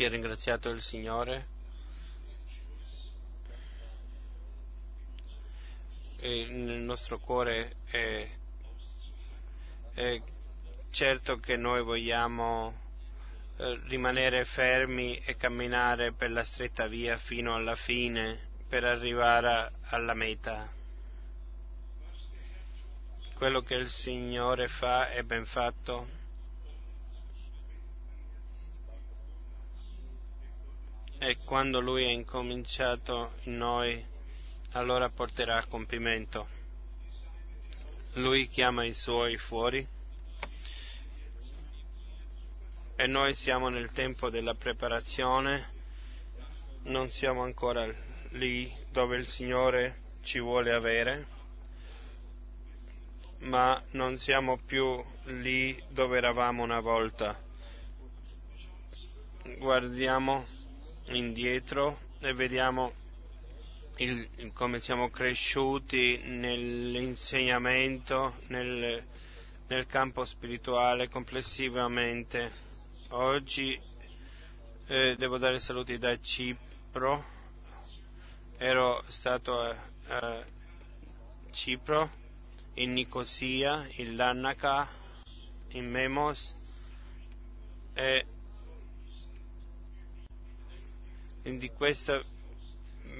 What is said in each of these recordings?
Si ringraziato il Signore. Nel nostro cuore è, è certo che noi vogliamo eh, rimanere fermi e camminare per la stretta via fino alla fine per arrivare alla meta. Quello che il Signore fa è ben fatto. E quando Lui ha incominciato in noi, allora porterà a compimento. Lui chiama i suoi fuori e noi siamo nel tempo della preparazione, non siamo ancora lì dove il Signore ci vuole avere, ma non siamo più lì dove eravamo una volta. Guardiamo indietro e vediamo il, come siamo cresciuti nell'insegnamento, nel, nel campo spirituale complessivamente. Oggi eh, devo dare saluti da Cipro, ero stato a, a Cipro, in Nicosia, in Larnaca, in Memos e di questa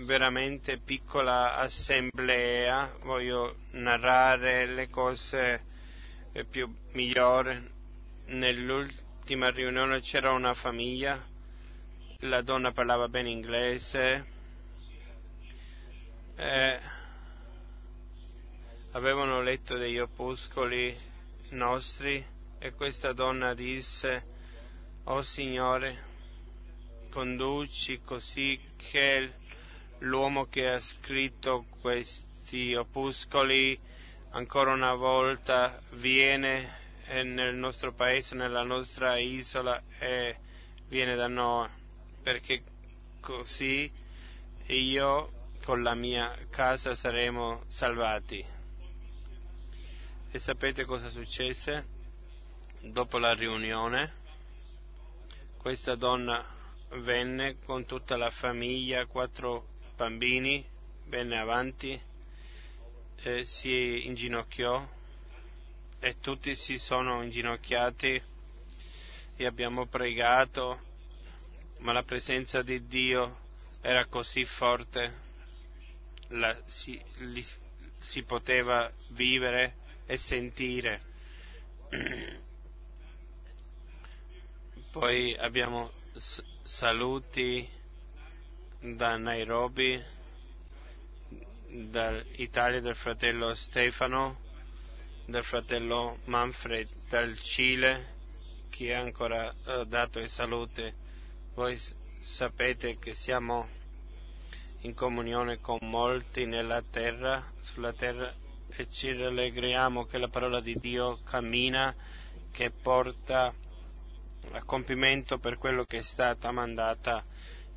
veramente piccola assemblea voglio narrare le cose più migliori. Nell'ultima riunione c'era una famiglia, la donna parlava bene inglese, eh, avevano letto degli opuscoli nostri e questa donna disse, oh Signore, conduci così che l'uomo che ha scritto questi opuscoli ancora una volta viene nel nostro paese, nella nostra isola e viene da noi, perché così io con la mia casa saremo salvati. E sapete cosa successe? Dopo la riunione, questa donna venne con tutta la famiglia, quattro bambini, venne avanti, eh, si inginocchiò e tutti si sono inginocchiati e abbiamo pregato, ma la presenza di Dio era così forte, la, si, li, si poteva vivere e sentire. Poi abbiamo saluti da Nairobi, dall'Italia del fratello Stefano, del fratello Manfred, dal Cile, che ha ancora uh, dato i saluti. Voi sapete che siamo in comunione con molti nella terra, sulla terra, e ci rallegriamo che la parola di Dio cammina, che porta a compimento per quello che è stata mandata.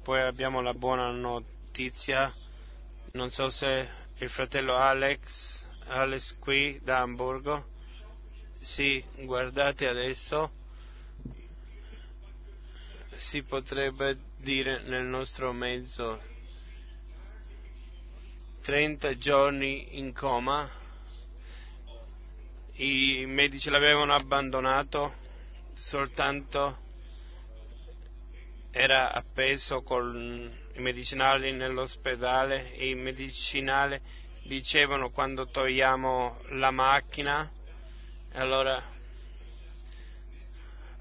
Poi abbiamo la buona notizia, non so se il fratello Alex, Alex qui da Hamburgo, sì, guardate adesso, si potrebbe dire nel nostro mezzo 30 giorni in coma, i medici l'avevano abbandonato soltanto era appeso con i medicinali nell'ospedale e i medicinali dicevano quando togliamo la macchina allora,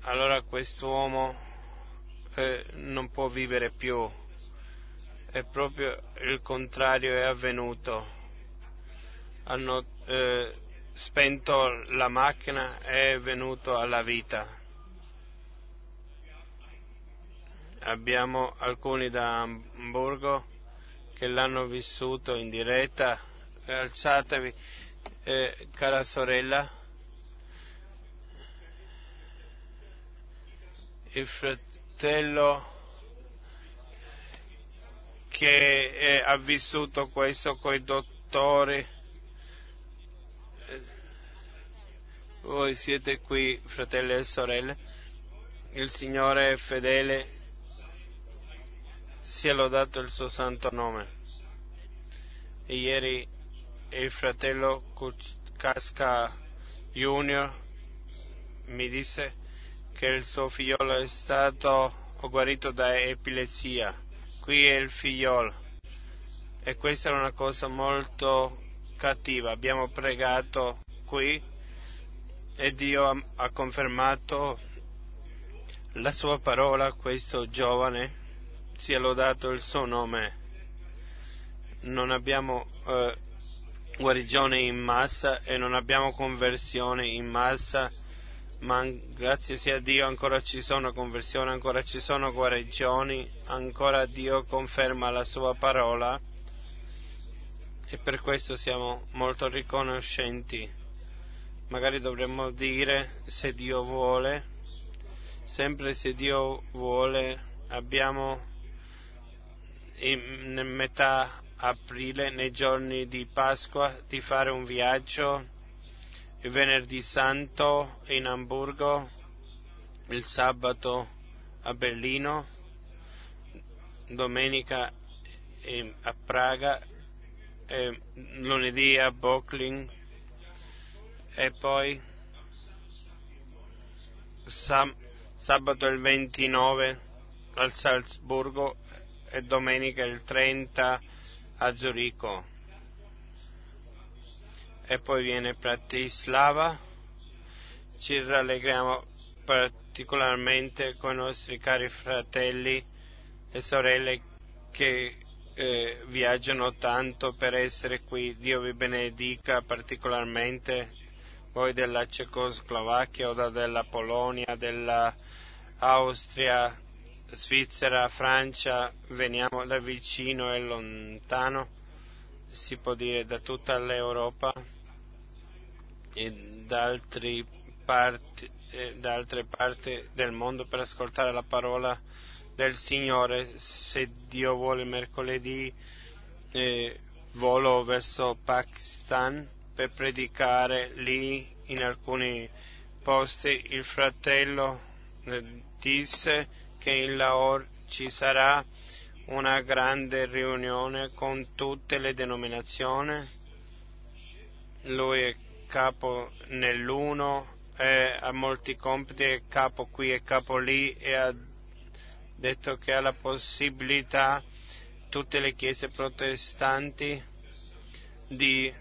allora quest'uomo eh, non può vivere più e proprio il contrario è avvenuto. Hanno eh, spento la macchina e è venuto alla vita abbiamo alcuni da Hamburgo che l'hanno vissuto in diretta. Alzatevi, eh, cara sorella. Il fratello che eh, ha vissuto questo con i dottori. Voi siete qui, fratelli e sorelle. Il Signore è fedele sia lodato il suo santo nome. E ieri il fratello Casca Junior mi disse che il suo figliolo è stato guarito da epilessia. Qui è il figliolo. E questa è una cosa molto cattiva. Abbiamo pregato qui e Dio ha, ha confermato la sua parola a questo giovane. Sia lodato il suo nome. Non abbiamo eh, guarigione in massa e non abbiamo conversione in massa, ma grazie sia a Dio ancora ci sono conversioni, ancora ci sono guarigioni, ancora Dio conferma la sua parola e per questo siamo molto riconoscenti. Magari dovremmo dire se Dio vuole, sempre se Dio vuole, abbiamo in metà aprile, nei giorni di Pasqua, di fare un viaggio. Il venerdì santo in Amburgo, il sabato a Berlino, domenica a Praga, lunedì a Bocklin e poi sabato il 29 al Salzburgo e domenica il 30 a Zurigo e poi viene Bratislava. Ci rallegriamo particolarmente con i nostri cari fratelli e sorelle che eh, viaggiano tanto per essere qui. Dio vi benedica particolarmente voi della Cecoslovacchia o della Polonia, dell'Austria, Svizzera, Francia, veniamo da vicino e lontano, si può dire da tutta l'Europa e da, parti, eh, da altre parti del mondo per ascoltare la parola del Signore. Se Dio vuole mercoledì eh, volo verso Pakistan per predicare lì in alcuni posti. Il fratello eh, disse che in Lahore ci sarà una grande riunione con tutte le denominazioni. Lui è capo nell'uno, ha molti compiti, è capo qui e capo lì e ha detto che ha la possibilità tutte le chiese protestanti di,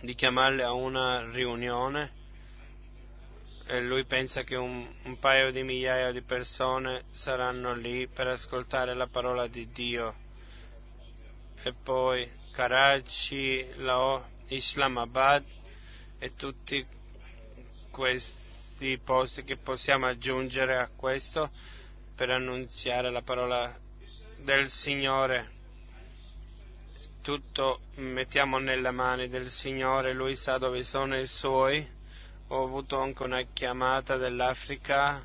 di chiamarle a una riunione lui pensa che un, un, paio di migliaia di persone saranno lì per ascoltare la parola di Dio. E poi Karachi, Lahore, Islamabad e tutti questi posti che possiamo aggiungere a questo per annunziare la parola del Signore. Tutto mettiamo nelle mani del Signore, Lui sa dove sono i Suoi ho avuto anche una chiamata dell'Africa,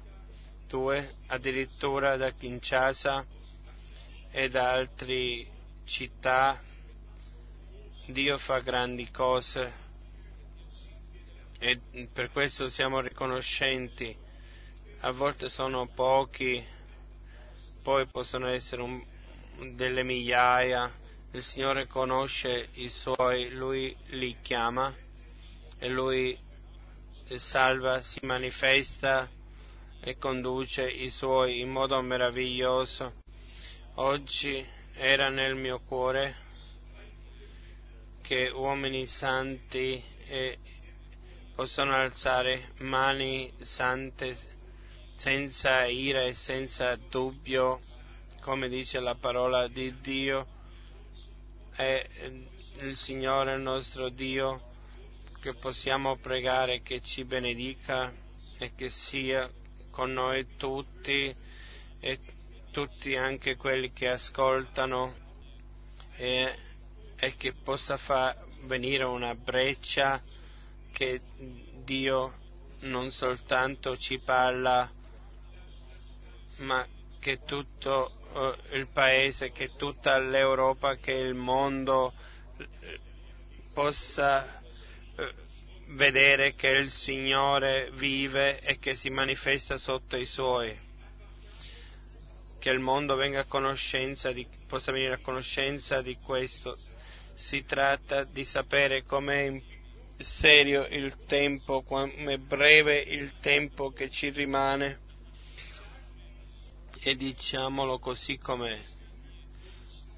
due, addirittura da Kinshasa e da altre città. Dio fa grandi cose e per questo siamo riconoscenti. A volte sono pochi, poi possono essere un, delle migliaia. Il Signore conosce i suoi, Lui li chiama e Lui salva, si manifesta e conduce i suoi in modo meraviglioso. Oggi era nel mio cuore che uomini santi eh, possono alzare mani sante senza ira e senza dubbio, come dice la parola di Dio. E il Signore nostro Dio che possiamo pregare che ci benedica e che sia con noi tutti e tutti anche quelli che ascoltano e, e che possa far venire una breccia che Dio non soltanto ci parla ma che tutto uh, il paese, che tutta l'Europa, che il mondo uh, possa vedere che il Signore vive e che si manifesta sotto i suoi. che il mondo di, possa venire a conoscenza di questo. Si tratta di sapere com'è serio il tempo, com'è breve il tempo che ci rimane e diciamolo così com'è.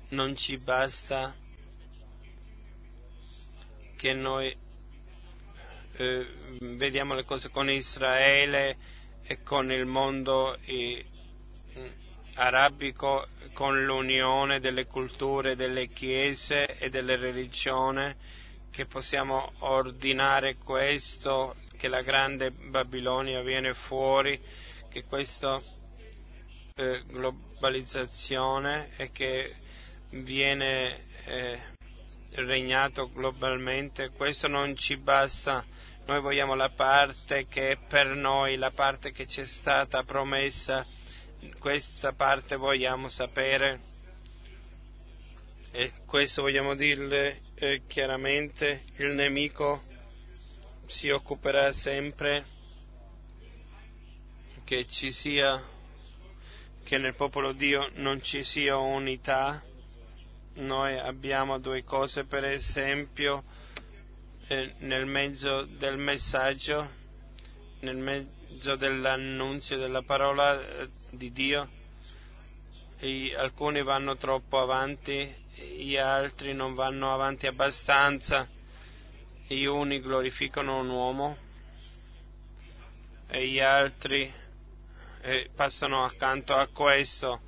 Non ci basta che noi eh, vediamo le cose con Israele e con il mondo eh, arabico, con l'unione delle culture, delle chiese e delle religioni, che possiamo ordinare questo, che la grande Babilonia viene fuori, che questa eh, globalizzazione e che viene eh, regnato globalmente, questo non ci basta. Noi vogliamo la parte che è per noi, la parte che ci è stata promessa. Questa parte vogliamo sapere e questo vogliamo dirle eh, chiaramente. Il nemico si occuperà sempre che ci sia, che nel popolo Dio non ci sia unità noi abbiamo due cose, per esempio, nel mezzo del messaggio, nel mezzo dell'annunzio della parola eh, di Dio, e alcuni vanno troppo avanti, gli altri non vanno avanti abbastanza, gli uni glorificano un uomo e gli altri eh, passano accanto a questo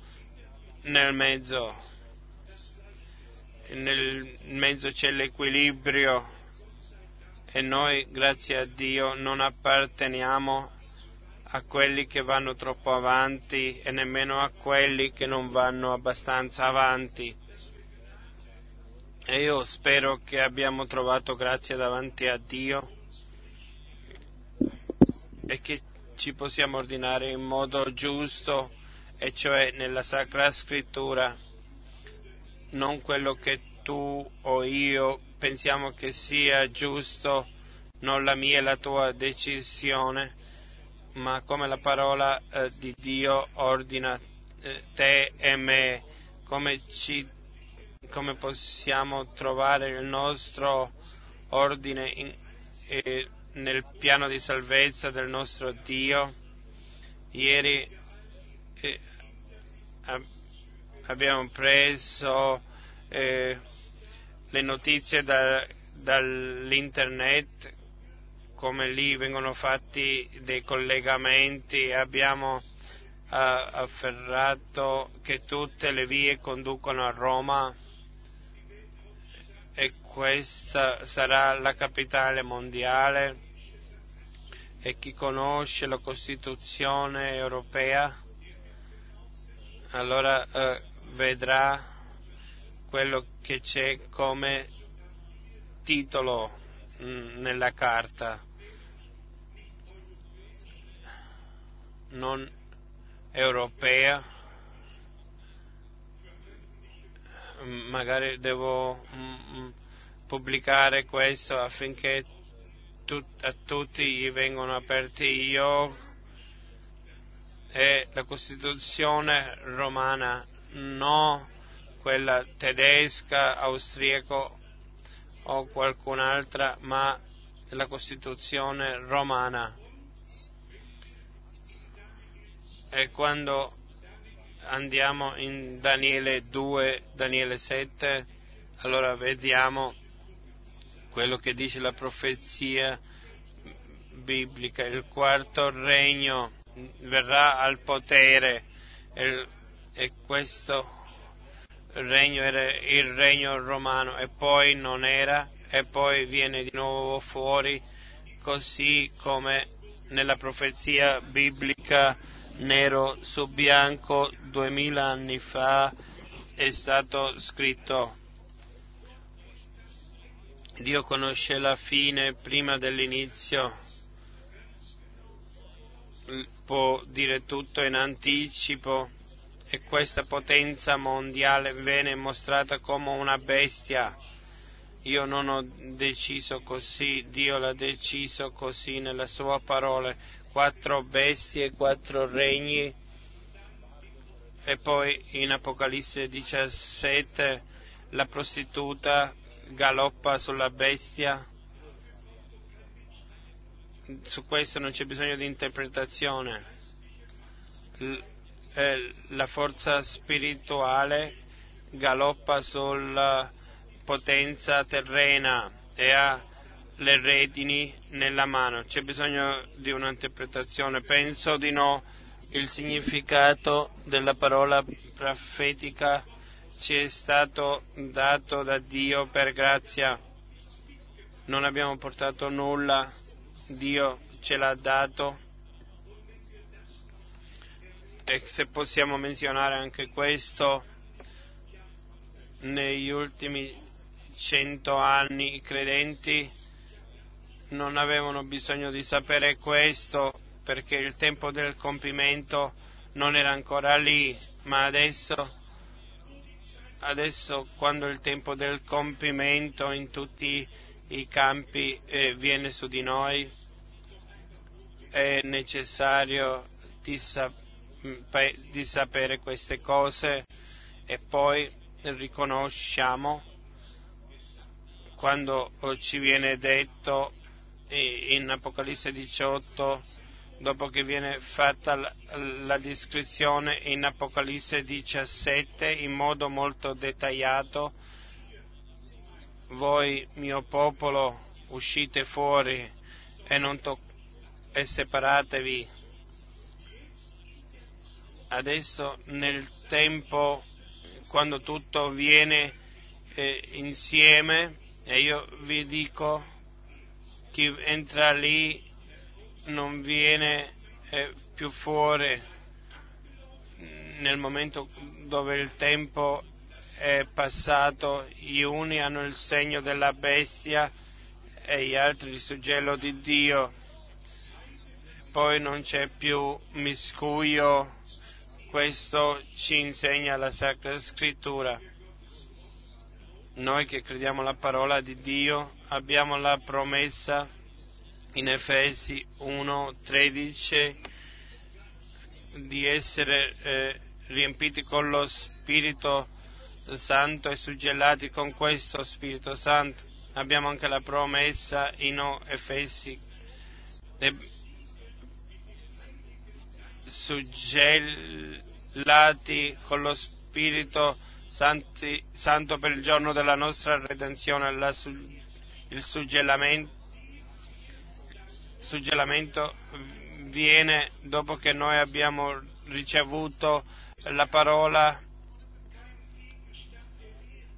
nel mezzo nel mezzo c'è l'equilibrio e noi, grazie a Dio, non apparteniamo a quelli che vanno troppo avanti e nemmeno a quelli che non vanno abbastanza avanti. E io spero che abbiamo trovato grazia davanti a Dio e che ci possiamo ordinare in modo giusto, e cioè nella Sacra Scrittura non quello che tu o io pensiamo che sia giusto, non la mia e la tua decisione, ma come la parola eh, di Dio ordina eh, te e me, come, ci, come, possiamo trovare il nostro ordine in, eh, nel piano di salvezza del nostro Dio. Ieri eh, abbiamo preso eh, le notizie da, dall'internet, come lì vengono fatti dei collegamenti, abbiamo uh, afferrato che tutte le vie conducono a Roma e questa sarà la capitale mondiale. E chi conosce la Costituzione europea allora eh, vedrà quello che c'è come titolo mm, nella carta. Non europea, magari devo mm, mm, pubblicare questo affinché a tutti gli vengono aperti io e la Costituzione romana no quella tedesca, austriaco o qualcun'altra, ma la Costituzione romana. E quando andiamo in Daniele 2, Daniele 7, allora vediamo quello che dice la profezia biblica. Il quarto regno verrà al potere e questo regno era il regno romano e poi non era e poi viene di nuovo fuori così come nella profezia biblica nero su bianco duemila anni fa è stato scritto. Dio conosce la fine prima dell'inizio. Può dire tutto in anticipo e questa potenza mondiale viene mostrata come una bestia. Io non ho deciso così, Dio l'ha deciso così nella sua parola. Quattro bestie, quattro regni e poi in Apocalisse 17 la prostituta galoppa sulla bestia. Su questo non c'è bisogno di interpretazione. La forza spirituale galoppa sulla potenza terrena e ha le redini nella mano. C'è bisogno di un'interpretazione? Penso di no. Il significato della parola profetica ci è stato dato da Dio per grazia. Non abbiamo portato nulla, Dio ce l'ha dato. E se possiamo menzionare anche questo, negli ultimi cento anni i credenti non avevano bisogno di sapere questo perché il tempo del compimento non era ancora lì, ma adesso, adesso quando il tempo del compimento in tutti i campi eh, viene su di noi, è necessario di, sap- di sapere queste cose e poi riconosciamo quando ci viene detto in Apocalisse 18, dopo che viene fatta la, la descrizione in Apocalisse 17 in modo molto dettagliato, voi mio popolo uscite fuori e, to- e separatevi. Adesso nel tempo quando tutto viene eh, insieme e io vi dico chi entra lì non viene eh, più fuori nel momento dove il tempo è passato, gli uni hanno il segno della bestia e gli altri il suggello di Dio. Poi non c'è più miscuglio, questo ci insegna la Sacra Scrittura. Noi che crediamo alla parola di Dio abbiamo la promessa in Efesi 1:13 di essere eh, riempiti con lo Spirito Santo e suggellati con questo Spirito Santo. Abbiamo anche la promessa in Efesi suggellati con lo Spirito santi, santo per il giorno della nostra redenzione, la, il suggellamento, suggellamento viene dopo che noi abbiamo ricevuto la parola,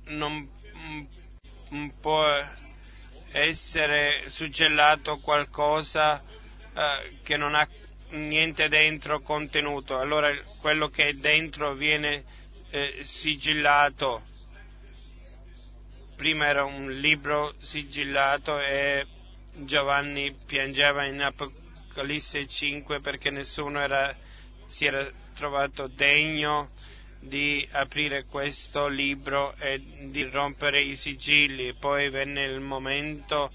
non può essere suggellato qualcosa eh, che non ha niente dentro contenuto, allora quello che è dentro viene eh, sigillato. Prima era un libro sigillato e Giovanni piangeva in Apocalisse 5 perché nessuno era, si era trovato degno di aprire questo libro e di rompere i sigilli. Poi venne il momento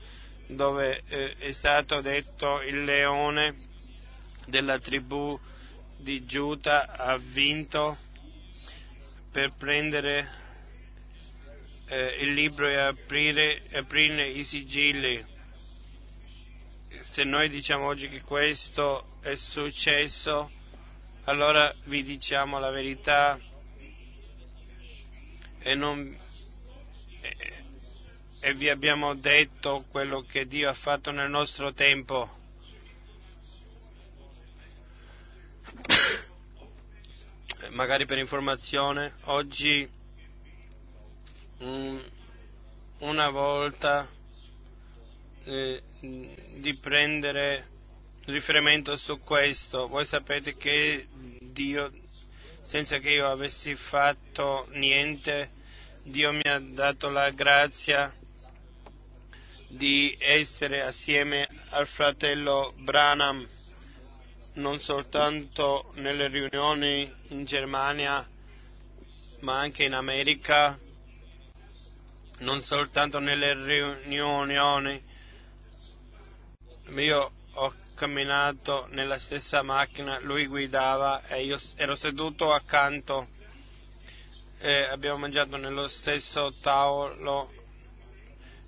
dove eh, è stato detto il leone della tribù di Giuda ha vinto per prendere eh, il libro e aprire, aprirne i sigilli. Se noi diciamo oggi che questo è successo, allora vi diciamo la verità e, non, e, e vi abbiamo detto quello che Dio ha fatto nel nostro tempo. Magari per informazione, oggi um, una volta eh, di prendere riferimento su questo. Voi sapete che Dio, senza che io avessi fatto niente, Dio mi ha dato la grazia di essere assieme al fratello Branham non soltanto nelle riunioni in Germania, ma anche in America, non soltanto nelle riunioni. Io ho camminato nella stessa macchina, lui guidava e io ero seduto accanto. E abbiamo mangiato nello stesso tavolo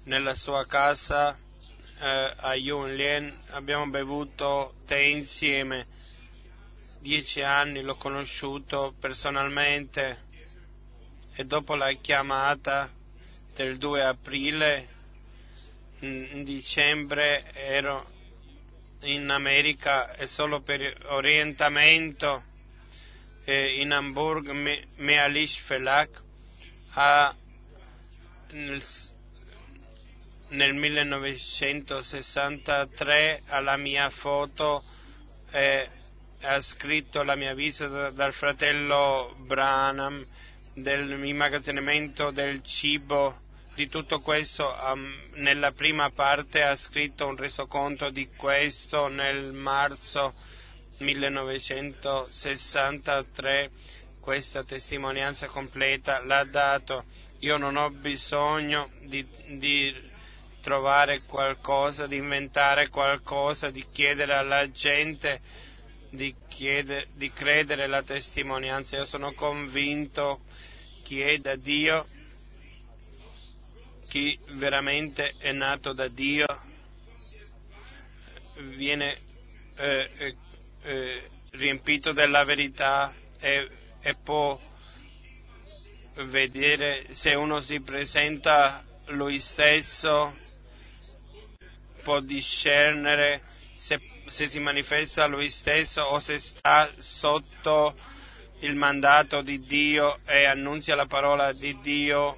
nella sua casa eh, a Yunlien, abbiamo bevuto tè insieme. Dieci anni l'ho conosciuto personalmente e dopo la chiamata del 2 aprile in dicembre ero in America e solo per orientamento eh, in Hamburg Mealish Felak a, nel, nel 1963 alla mia foto eh, ha scritto la mia visita dal fratello Branham dell'immagazzinamento del cibo di tutto questo um, nella prima parte ha scritto un resoconto di questo nel marzo 1963 questa testimonianza completa l'ha dato. Io non ho bisogno di, di trovare qualcosa, di inventare qualcosa, di chiedere alla gente di, chiedere, di credere la testimonianza. Io sono convinto chi è da Dio, chi veramente è nato da Dio, viene eh, eh, eh riempito della verità e, e può vedere se uno si presenta lui stesso può discernere se, se, si manifesta lui stesso o se sta sotto il mandato di Dio e annunzia la parola di Dio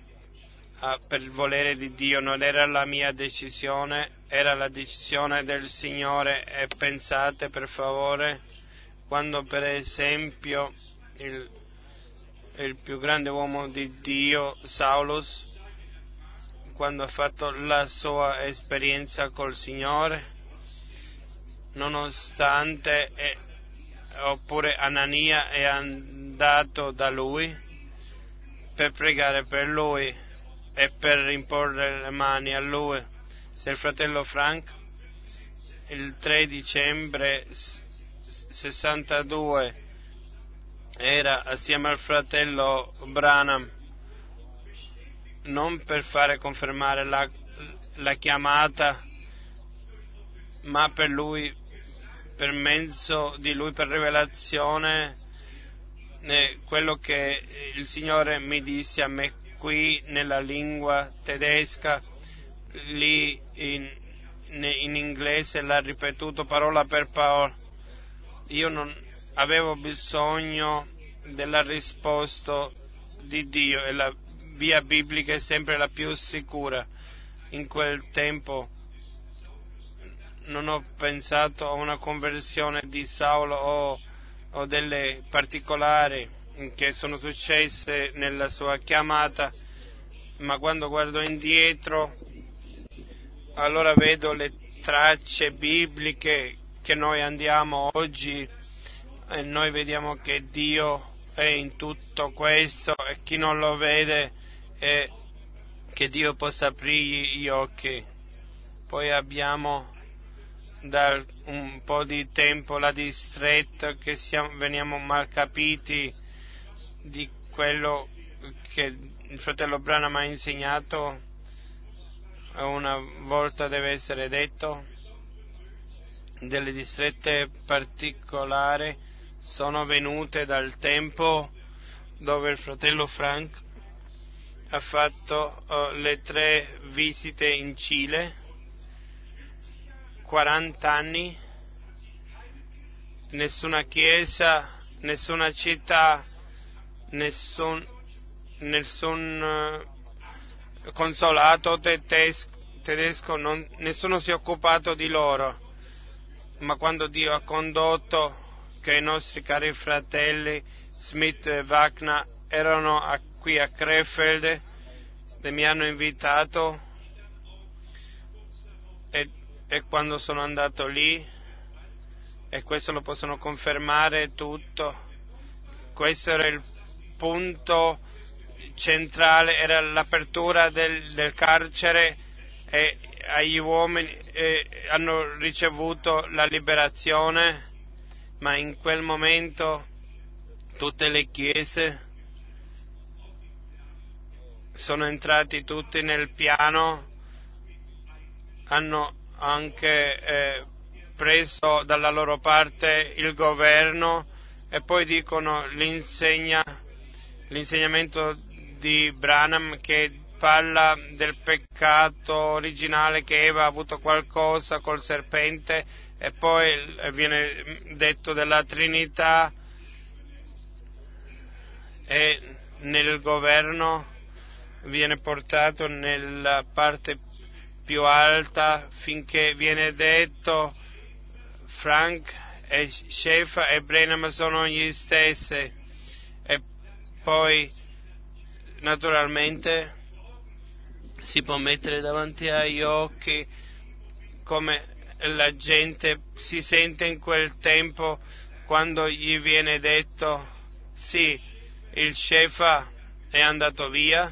uh, per il volere di Dio. Non era la mia decisione, era la decisione del Signore e pensate per favore quando per esempio il, il più grande uomo di Dio, Saulus, quando ha fatto la sua esperienza col Signore, nonostante, eh, oppure Anania è andato da lui per pregare per lui e per imporre le mani a lui. Se il fratello Frank il 3 dicembre 62 era assieme al fratello Branham non per fare confermare la, la chiamata, ma per lui, per mezzo di lui, per rivelazione, eh, quello che il Signore mi disse a me qui nella lingua tedesca, lì in, in inglese l'ha ripetuto parola per parola. Io non avevo bisogno della risposta di Dio e la via biblica è sempre la più sicura. In quel tempo non ho pensato a una conversione di Saulo o, o delle particolari che sono successe nella sua chiamata, ma quando guardo indietro allora vedo le tracce bibliche che noi andiamo oggi e noi vediamo che Dio è in tutto questo e chi non lo vede e che Dio possa aprire gli occhi. Poi abbiamo da un po' di tempo la distretta che siamo, veniamo mal capiti di quello che il fratello Branham ha insegnato una volta deve essere detto delle distrette particolari sono venute dal tempo dove il fratello Frank ha fatto uh, le tre visite in Cile, 40 anni, nessuna chiesa, nessuna città, nessun, nessun uh, consolato tedesco, tedesco non, nessuno si è occupato di loro, ma quando Dio ha condotto che i nostri cari fratelli Smith e Wagner erano a qui a Krefeld e mi hanno invitato e, e quando sono andato lì e questo lo possono confermare tutto questo era il punto centrale era l'apertura del, del carcere e agli uomini eh, hanno ricevuto la liberazione, ma in quel momento tutte le chiese sono entrati tutti nel piano, hanno anche eh, preso dalla loro parte il governo e poi dicono l'insegna, l'insegnamento di Branham che parla del peccato originale che Eva ha avuto qualcosa col serpente e poi viene detto della Trinità e nel governo viene portato nella parte più alta finché viene detto Frank e Schaeffer e Brenham sono gli stessi. E poi naturalmente si può mettere davanti agli occhi come la gente si sente in quel tempo quando gli viene detto sì, il Schaeffer è andato via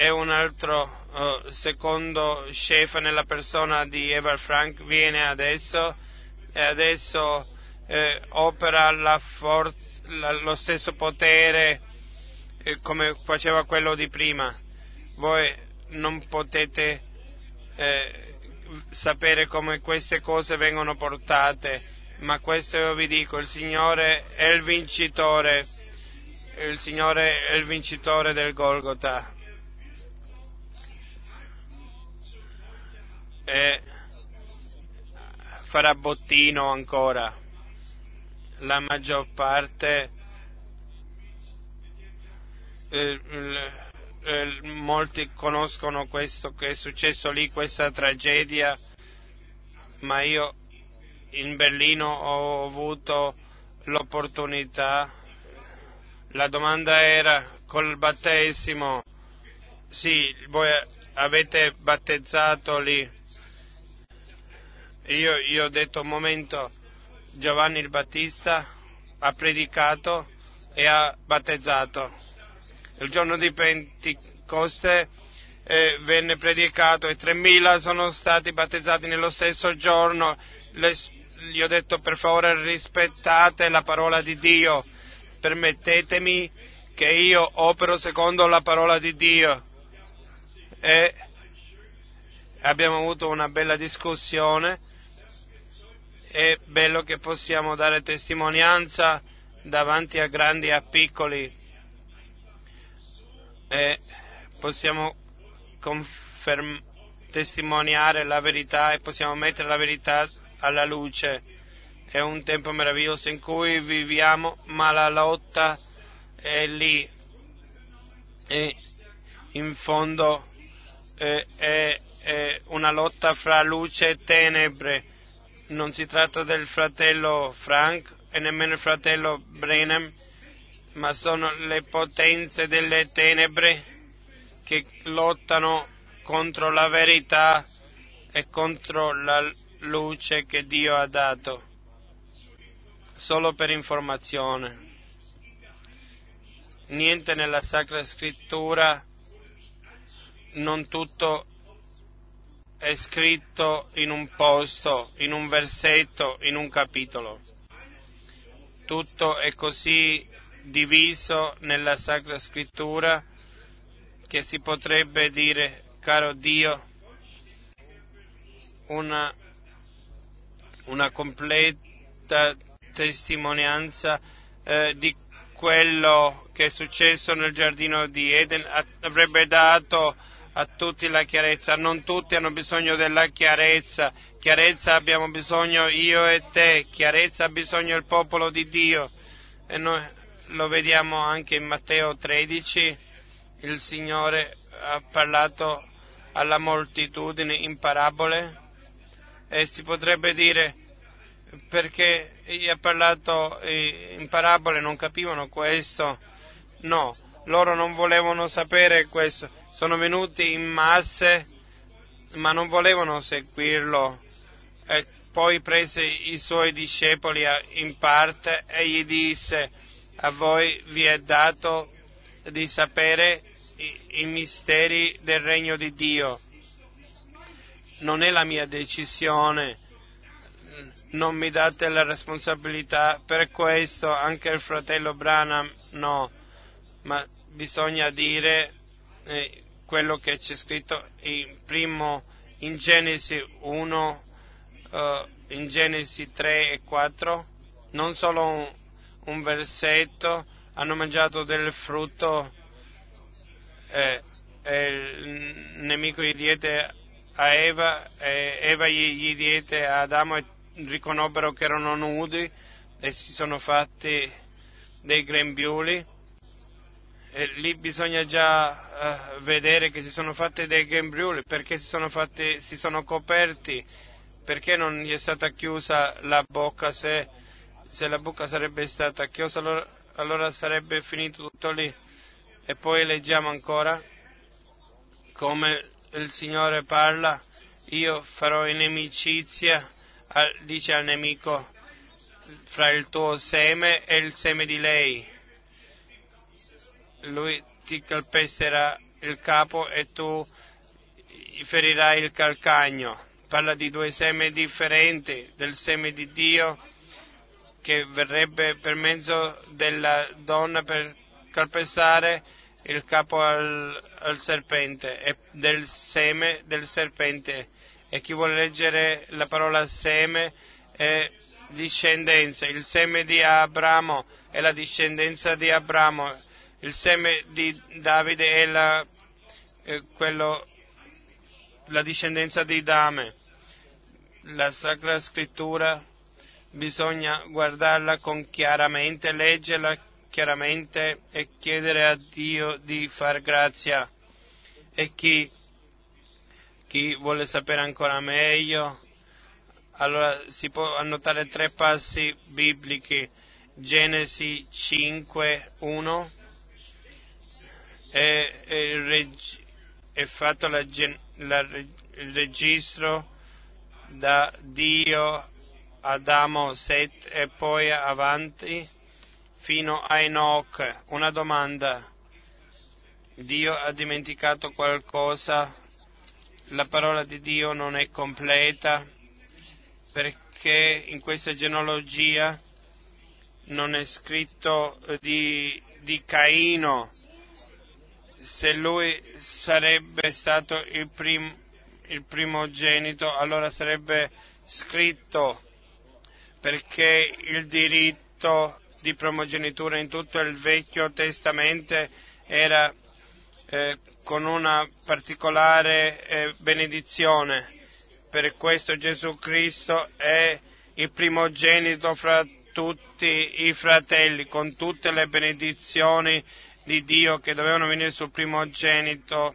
e un altro uh, secondo chef nella persona di Ever Frank viene adesso e adesso eh, opera la forza, la, lo stesso potere eh, come faceva quello di prima. Voi non potete eh, sapere come queste cose vengono portate, ma questo io vi dico, il Signore è il vincitore, il Signore è il vincitore del Golgotha. E farà bottino ancora. La maggior parte, eh, eh, molti conoscono questo che è successo lì, questa tragedia, ma io in Berlino ho avuto l'opportunità. La domanda era col battesimo, sì, voi avete battezzato lì io, io ho detto un momento, Giovanni il Battista ha predicato e ha battezzato. Il giorno di Pentecoste eh, venne predicato e 3.000 sono stati battezzati nello stesso giorno. Le, gli ho detto per favore rispettate la parola di Dio, permettetemi che io opero secondo la parola di Dio. E abbiamo avuto una bella discussione è bello che possiamo dare testimonianza davanti a grandi e a piccoli. E possiamo conferm- testimoniare la verità e possiamo mettere la verità alla luce. È un tempo meraviglioso in cui viviamo, ma la lotta è lì. E in fondo è, è, è una lotta fra luce e tenebre non si tratta del fratello Frank e nemmeno il fratello Brenham, ma sono le potenze delle tenebre che lottano contro la verità e contro la luce che Dio ha dato. Solo per informazione. Niente nella Sacra Scrittura, non tutto è scritto in un posto, in un versetto, in un capitolo. Tutto è così diviso nella Sacra Scrittura che si potrebbe dire, caro Dio, una, una completa testimonianza eh, di quello che è successo nel giardino di Eden avrebbe dato a tutti la chiarezza, non tutti hanno bisogno della chiarezza, chiarezza abbiamo bisogno io e te, chiarezza ha bisogno il popolo di Dio. E noi lo vediamo anche in Matteo 13, il Signore ha parlato alla moltitudine in parabole. E si potrebbe dire perché ha parlato in parabole non capivano questo, no, loro non volevano sapere questo sono venuti in masse, ma non volevano seguirlo. E poi prese i suoi discepoli in parte e gli disse, a voi vi è dato di sapere i, i misteri del regno di Dio. non è la mia decisione, non mi date la responsabilità per questo, anche il fratello Branham no, ma bisogna dire eh, quello che c'è scritto in, primo, in Genesi 1, eh, in Genesi 3 e 4, non solo un, un versetto, hanno mangiato del frutto eh, e il nemico gli diede a Eva e Eva gli, gli diede a Adamo e riconobbero che erano nudi e si sono fatti dei grembiuli. E lì bisogna già uh, vedere che si sono fatti dei grembiuli perché si sono, fatti, si sono coperti, perché non gli è stata chiusa la bocca, se, se la bocca sarebbe stata chiusa allora, allora sarebbe finito tutto lì. E poi leggiamo ancora come il Signore parla, io farò inimicizia dice al nemico fra il tuo seme e il seme di lei. Lui ti calpesterà il capo e tu ferirai il calcagno. Parla di due seme differenti, del seme di Dio che verrebbe per mezzo della donna per calpestare il capo al, al serpente e del seme del serpente e chi vuole leggere la parola seme è discendenza. Il seme di Abramo è la discendenza di Abramo, il seme di Davide è la, eh, quello, la discendenza di Dame. La Sacra Scrittura bisogna guardarla con chiaramente, leggerla chiaramente e chiedere a Dio di far grazia. E chi chi vuole sapere ancora meglio, allora si può annotare tre passi biblici. Genesi 5, 1 è, è, reg- è fatto la, la, il registro da Dio Adamo 7 e poi avanti fino a Enoch. Una domanda. Dio ha dimenticato qualcosa la parola di Dio non è completa perché in questa genealogia non è scritto di, di Caino. Se lui sarebbe stato il, prim, il primogenito, allora sarebbe scritto perché il diritto di primogenitura in tutto il Vecchio Testamento era eh, con una particolare eh, benedizione. Per questo Gesù Cristo è il primogenito fra tutti i fratelli, con tutte le benedizioni di Dio che dovevano venire sul primogenito.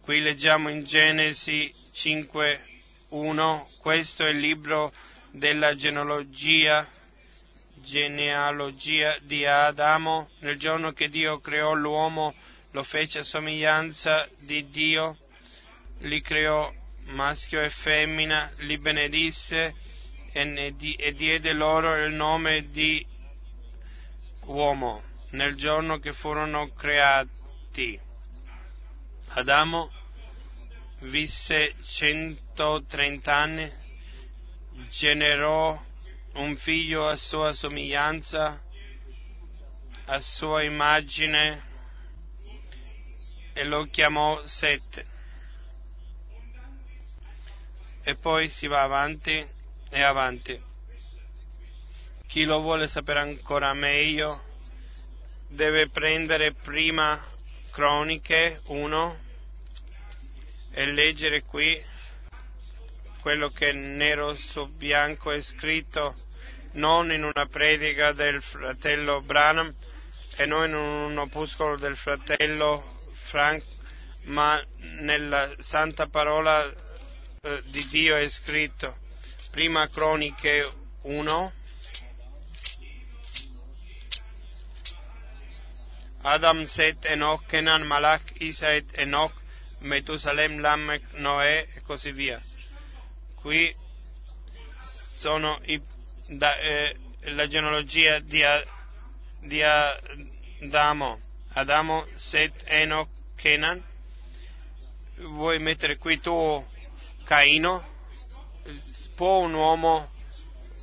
Qui leggiamo in Genesi 5.1, questo è il libro della genealogia genealogia di Adamo, nel giorno che Dio creò l'uomo, lo fece a somiglianza di Dio, li creò maschio e femmina, li benedisse e, di, e diede loro il nome di uomo nel giorno che furono creati. Adamo visse 130 anni, generò un figlio a sua somiglianza, a sua immagine, e lo chiamò Sette. E poi si va avanti e avanti. Chi lo vuole sapere ancora meglio deve prendere prima Croniche 1 e leggere qui quello che nero su bianco è scritto non in una predica del fratello Branham e non in un opuscolo del fratello Frank, ma nella santa parola eh, di Dio è scritto. Prima Croniche 1. Adam, Set, Enoch, Kenan, Malach, Isaet, Enoch, Metusalem, Lamech, Noè e così via. Qui sono i da, eh, la genealogia di, di Adamo, Adamo, Set, Enoch, Kenan vuoi mettere qui tu Caino? Può un uomo,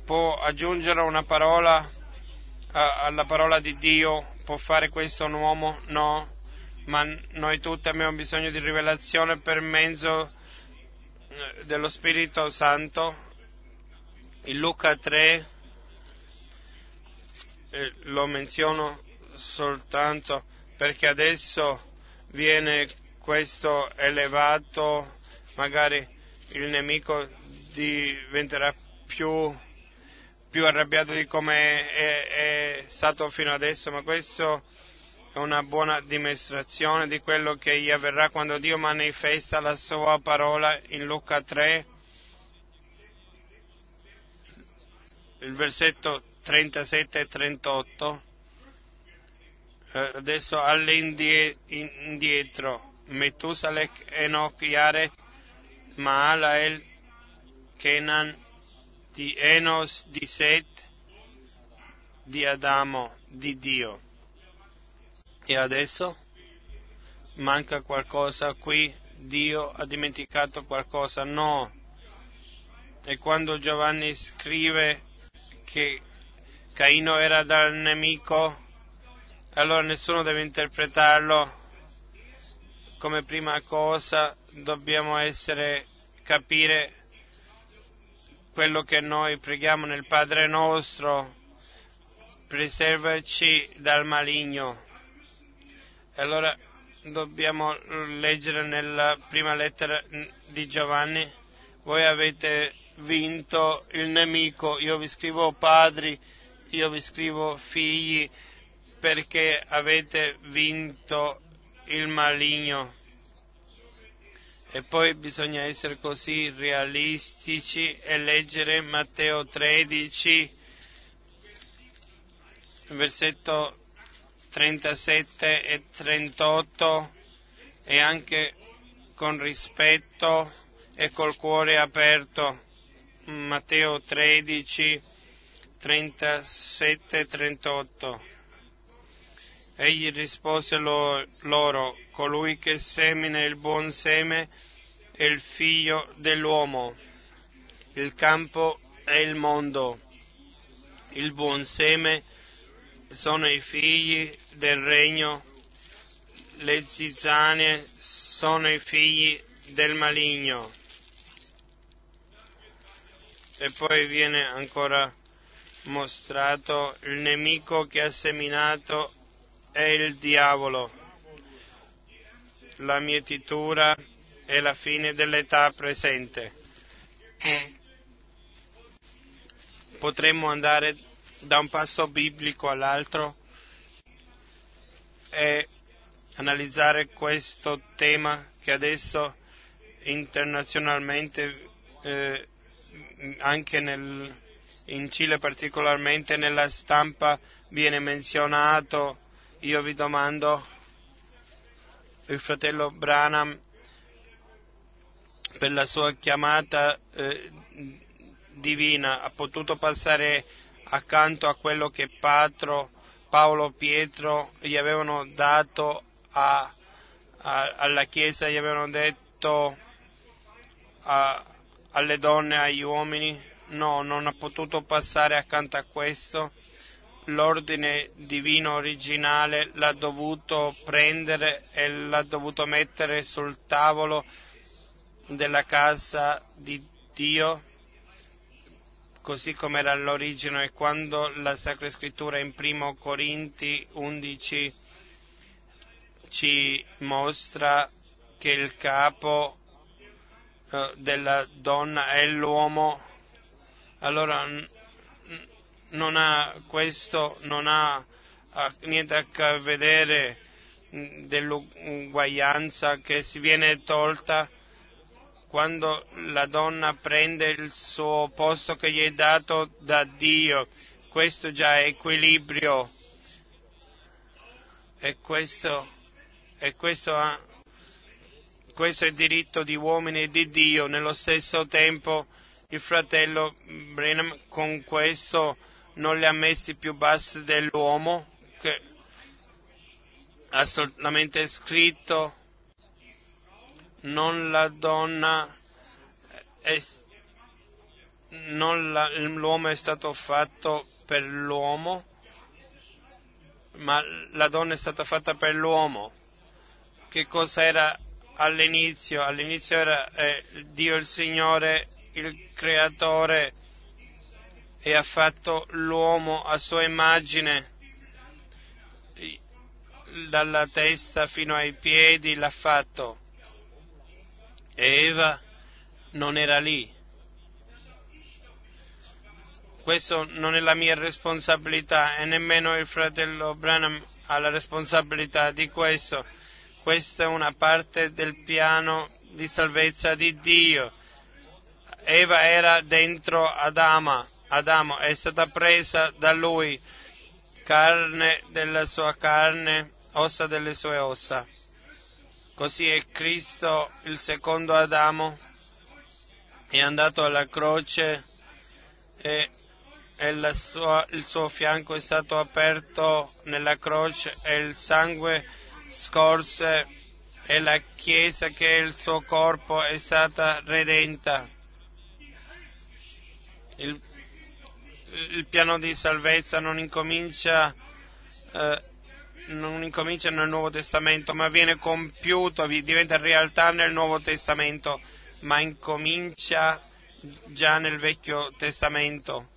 può aggiungere una parola alla parola di Dio? Può fare questo un uomo? No. Ma noi tutti abbiamo bisogno di rivelazione per mezzo eh, dello Spirito Santo. In Luca 3 eh, lo menziono soltanto perché adesso viene questo elevato, magari il nemico diventerà più, più arrabbiato di come è, è, stato fino adesso, ma questo è una buona dimostrazione di quello che gli avverrà quando Dio manifesta la sua parola in Luca 3, il versetto 37 e 38. Eh, adesso all'indietro Metusalek, Enoch, Yaret, Maalael, Kenan, di Enos, di Set, di Adamo, di Dio. E adesso manca qualcosa qui, Dio ha dimenticato qualcosa? No. E quando Giovanni scrive che Caino era dal nemico, allora nessuno deve interpretarlo come prima cosa dobbiamo essere, capire quello che noi preghiamo nel Padre nostro, preservaci dal maligno. E allora dobbiamo leggere nella prima lettera di Giovanni, voi avete vinto il nemico, io vi scrivo padri, io vi scrivo figli, perché avete vinto il maligno. E poi bisogna essere così realistici e leggere Matteo 13, versetto 37 e 38 e anche con rispetto e col cuore aperto. Matteo 13, 37 e 38. Egli rispose loro, colui che semina il buon seme è il figlio dell'uomo. Il campo è il mondo. Il buon seme sono i figli del regno. Le zizzanie sono i figli del maligno. E poi viene ancora mostrato il nemico che ha seminato è il diavolo. La mietitura è la fine dell'età presente. Potremmo andare da un passo biblico all'altro e analizzare questo tema che adesso internazionalmente, eh, anche nel, in Cile particolarmente nella stampa, viene menzionato io vi domando, il fratello Branham, per la sua chiamata eh, divina, ha potuto passare accanto a quello che Patro, Paolo Pietro gli avevano dato a, a, alla Chiesa, gli avevano detto a, alle donne, agli uomini? No, non ha potuto passare accanto a questo l'ordine divino originale l'ha dovuto prendere e l'ha dovuto mettere sul tavolo della casa di Dio, così come era all'origine, e quando la Sacra Scrittura in primo Corinti 11 ci mostra che il capo eh, della donna è l'uomo, allora non ha, questo non ha, niente a che vedere dell'uguaglianza che si viene tolta quando la donna prende il suo posto che gli è dato da Dio. Questo già è equilibrio. E questo, e questo, ha, questo è diritto di uomini e di Dio. Nello stesso tempo il fratello Brenham con questo non li ha messi più bassi dell'uomo, che ha solamente scritto non la donna, è, non la, l'uomo è stato fatto per l'uomo, ma la donna è stata fatta per l'uomo. Che cosa era all'inizio? All'inizio era eh, Dio il Signore, il Creatore, e ha fatto l'uomo a sua immagine, dalla testa fino ai piedi l'ha fatto. E Eva non era lì. Questo non è la mia responsabilità e nemmeno il fratello Branham ha la responsabilità di questo. Questa è una parte del piano di salvezza di Dio. Eva era dentro Adama, Adamo è stata presa da lui, carne della sua carne, ossa delle sue ossa. Così è Cristo, il secondo Adamo, è andato alla croce e e sua, il suo fianco è stato aperto nella croce e il sangue scorse e la Chiesa che è il suo corpo è stata redenta. Il, il piano di salvezza non incomincia, eh, non incomincia nel Nuovo Testamento, ma viene compiuto, diventa realtà nel Nuovo Testamento, ma incomincia già nel Vecchio Testamento.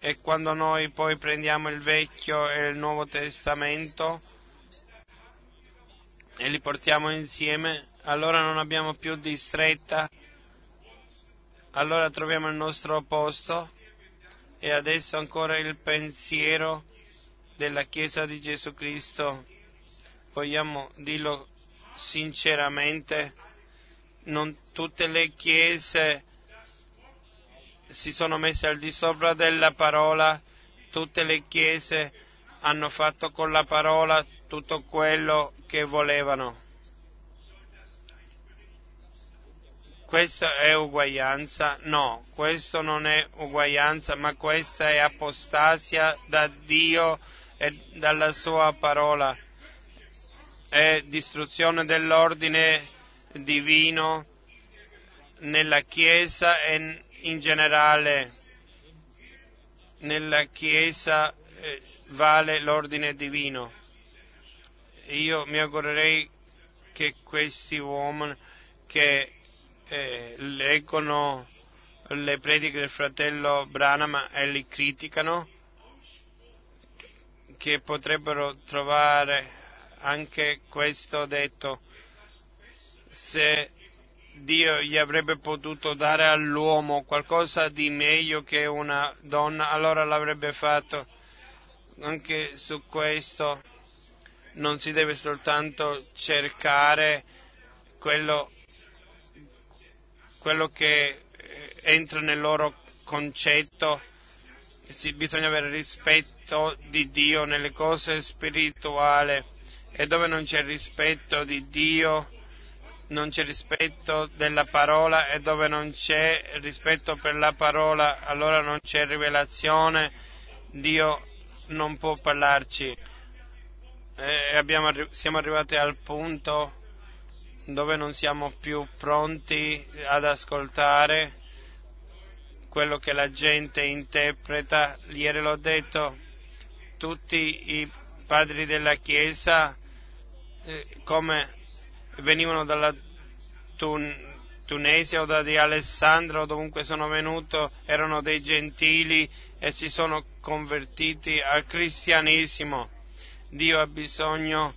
E quando noi poi prendiamo il Vecchio e il Nuovo Testamento e li portiamo insieme, allora non abbiamo più distretta, allora troviamo il nostro posto e adesso ancora il pensiero della Chiesa di Gesù Cristo. Vogliamo dirlo sinceramente, non tutte le chiese si sono messe al di sopra della parola, tutte le chiese hanno fatto con la parola tutto quello che volevano. Questa è uguaglianza? No, questo non è uguaglianza, ma questa è apostasia da Dio e dalla sua parola. È distruzione dell'ordine divino nella Chiesa e in generale nella Chiesa eh, vale l'ordine divino. Io mi augurerei che questi uomini che eh, leggono le prediche del fratello Branham e li criticano, che potrebbero trovare anche questo detto, se Dio gli avrebbe potuto dare all'uomo qualcosa di meglio che una donna, allora l'avrebbe fatto. Anche su questo non si deve soltanto cercare quello, quello che eh, entra nel loro concetto, bisogna avere rispetto di Dio nelle cose spirituali e dove non c'è rispetto di Dio non c'è rispetto della parola e dove non c'è rispetto per la parola allora non c'è rivelazione, Dio non può parlarci. E abbiamo, siamo arrivati al punto dove non siamo più pronti ad ascoltare quello che la gente interpreta. Ieri l'ho detto, tutti i padri della Chiesa, eh, come venivano dalla Tun- Tunisia o da di Alessandro, dovunque sono venuto, erano dei gentili e si sono convertiti al cristianesimo. Dio ha bisogno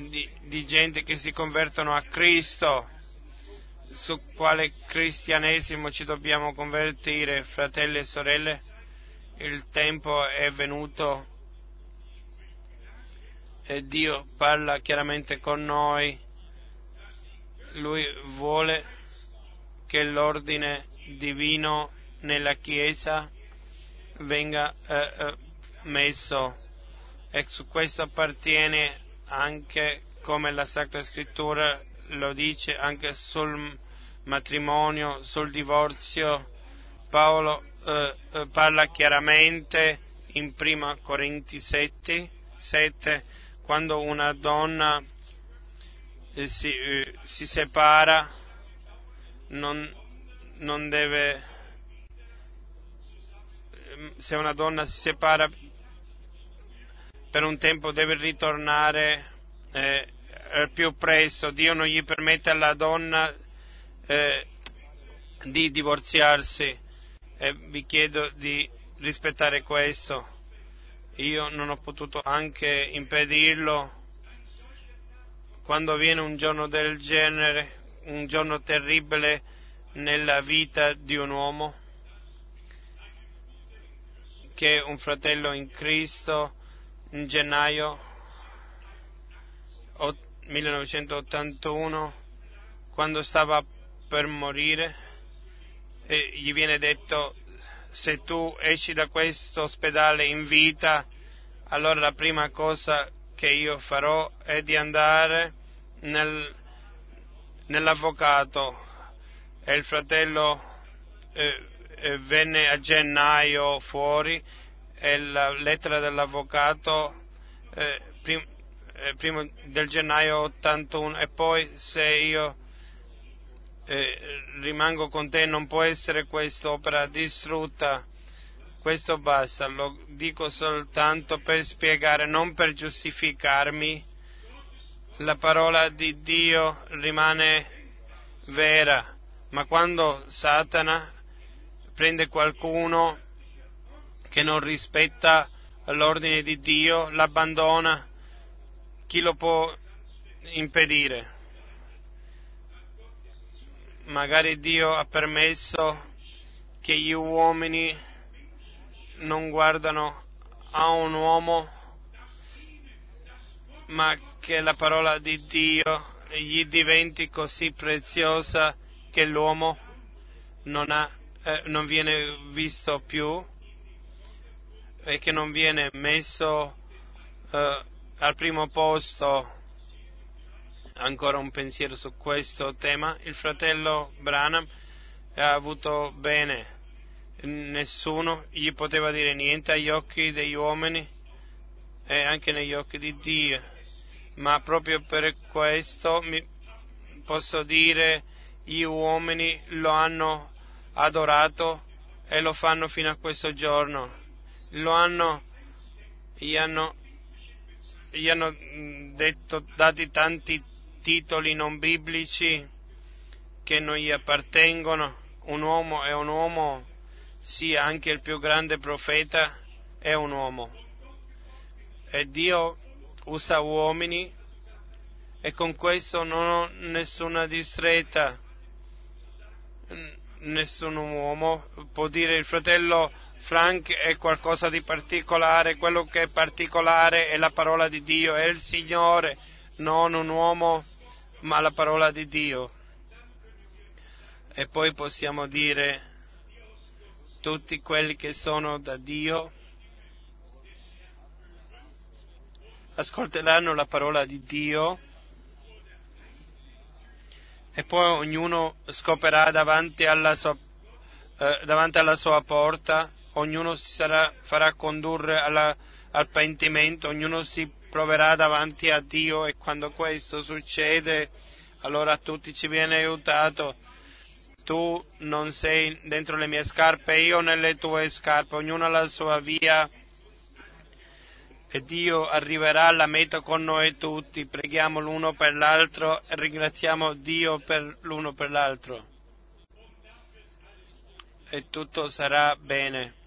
di, di gente che si convertono a Cristo. Su quale cristianesimo ci dobbiamo convertire, fratelli e sorelle? Il tempo è venuto e Dio parla chiaramente con noi lui vuole che l'ordine divino nella Chiesa venga eh, eh, messo e su questo appartiene anche come la Sacra Scrittura lo dice anche sul matrimonio, sul divorzio. Paolo eh, eh parla chiaramente in prima Corinti 7, 7 quando una donna eh, si, eh, si, separa, non, non deve, ehm, se una donna si separa per un tempo deve ritornare eh, più presto, Dio non gli permette alla donna eh, di divorziarsi. E vi chiedo di rispettare questo. Io non ho potuto anche impedirlo. Quando viene un giorno del genere, un giorno terribile nella vita di un uomo, che un fratello in Cristo in gennaio 1981, quando stava per morire, gli viene detto se tu esci da questo ospedale in vita, allora la prima cosa che io farò è di andare nel, nell'avvocato. E il fratello eh, eh, venne a gennaio fuori e la lettera dell'avvocato eh, prim, eh, prima del gennaio 81 e poi se io eh, rimango con te non può essere quest'opera distrutta questo basta, lo dico soltanto per spiegare, non per giustificarmi. La parola di Dio rimane vera, ma quando Satana prende qualcuno che non rispetta l'ordine di Dio, l'abbandona, chi lo può impedire? Magari Dio ha permesso che gli uomini non guardano a un uomo, ma che la parola di Dio gli diventi così preziosa che l'uomo non, ha, eh, non viene visto più e che non viene messo eh, al primo posto. Ancora un pensiero su questo tema. Il fratello Branham ha avuto bene nessuno gli poteva dire niente agli occhi degli uomini e anche negli occhi di Dio, ma proprio per questo posso dire gli uomini lo hanno adorato e lo fanno fino a questo giorno. Lo hanno, gli hanno, gli hanno detto, dati tanti titoli non biblici che non gli appartengono. Un uomo è un uomo sia anche il più grande profeta, è un uomo. E Dio usa uomini e con questo non ho nessuna distretta. Nessun uomo può dire il fratello Frank è qualcosa di particolare, quello che è particolare è la parola di Dio, è il Signore, non un uomo, ma la parola di Dio. E poi possiamo dire tutti quelli che sono da Dio ascolteranno la parola di Dio e poi ognuno scoprirà davanti alla sua, eh, davanti alla sua porta, ognuno si sarà, farà condurre alla, al pentimento, ognuno si proverà davanti a Dio e quando questo succede allora a tutti ci viene aiutato tu non sei dentro le mie scarpe, io nelle tue scarpe, ognuno ha la sua via e Dio arriverà alla meta con noi tutti. Preghiamo l'uno per l'altro e ringraziamo Dio per l'uno per l'altro. E tutto sarà bene.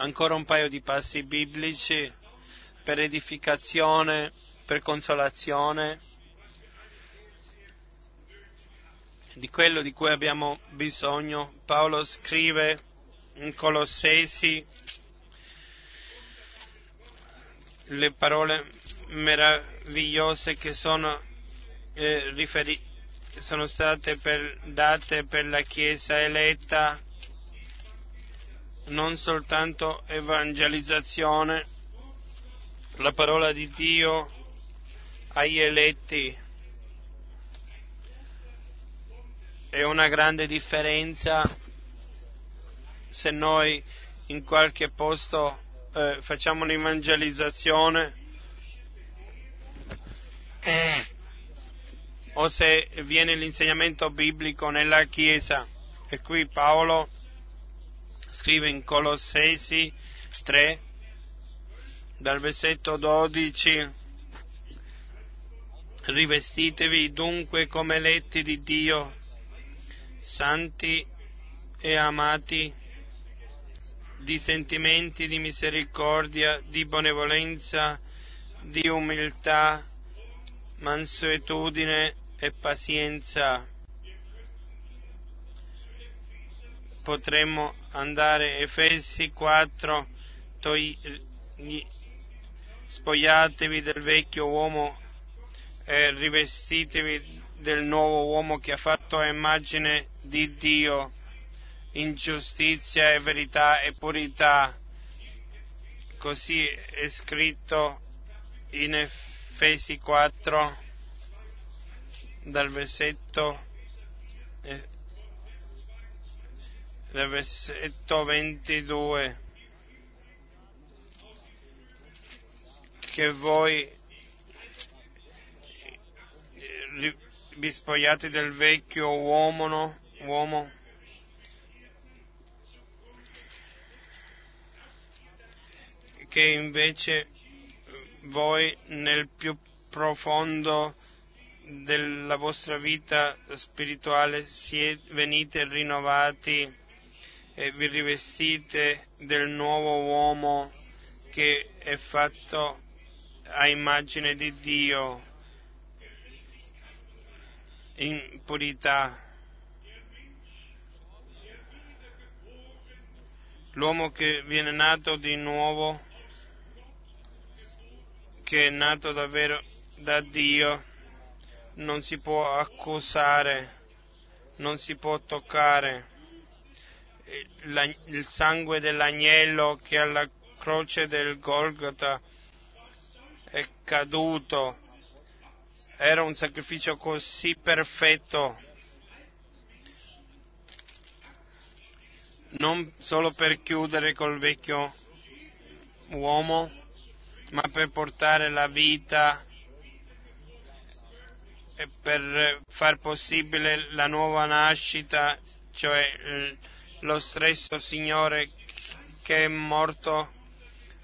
Ancora un paio di passi biblici per edificazione, per consolazione. di quello di cui abbiamo bisogno. Paolo scrive in Colossesi le parole meravigliose che sono, eh, riferi- sono state per, date per la Chiesa eletta, non soltanto evangelizzazione, la parola di Dio agli eletti è una grande differenza se noi in qualche posto eh, facciamo un'evangelizzazione o se viene l'insegnamento biblico nella Chiesa. E qui Paolo scrive in Colossesi 3, dal versetto 12, rivestitevi dunque come eletti di Dio, santi e amati, di sentimenti di misericordia, di benevolenza, di umiltà, mansuetudine e pazienza. Potremmo andare Efesi 4, toi, spogliatevi del vecchio uomo e rivestitevi del nuovo uomo che ha fatto immagine di Dio in giustizia e verità e purità. Così è scritto in Efesi 4 dal versetto, eh, dal versetto 22 che voi vi spogliate del vecchio uomo, no? uomo che invece voi nel più profondo della vostra vita spirituale siete, venite rinnovati e vi rivestite del nuovo uomo che è fatto a immagine di Dio in purità. L'uomo che viene nato di nuovo, che è nato davvero da Dio, non si può accusare, non si può toccare. Il sangue dell'agnello che alla croce del Golgota è caduto era un sacrificio così perfetto, non solo per chiudere col vecchio uomo, ma per portare la vita e per far possibile la nuova nascita, cioè lo stesso Signore che è morto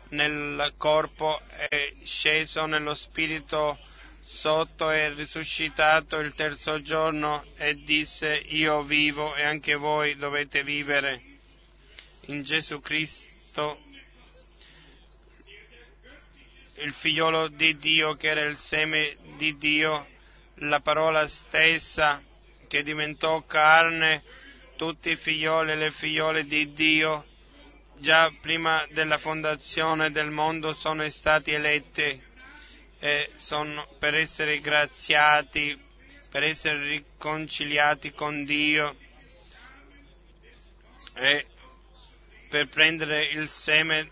nel corpo è sceso nello spirito sotto è risuscitato il terzo giorno e disse io vivo e anche voi dovete vivere. In Gesù Cristo, il figliolo di Dio che era il seme di Dio, la parola stessa che diventò carne, tutti i figlioli e le figliole di Dio, già prima della fondazione del mondo sono stati eletti eh, sono per essere graziati, per essere riconciliati con Dio e per prendere il seme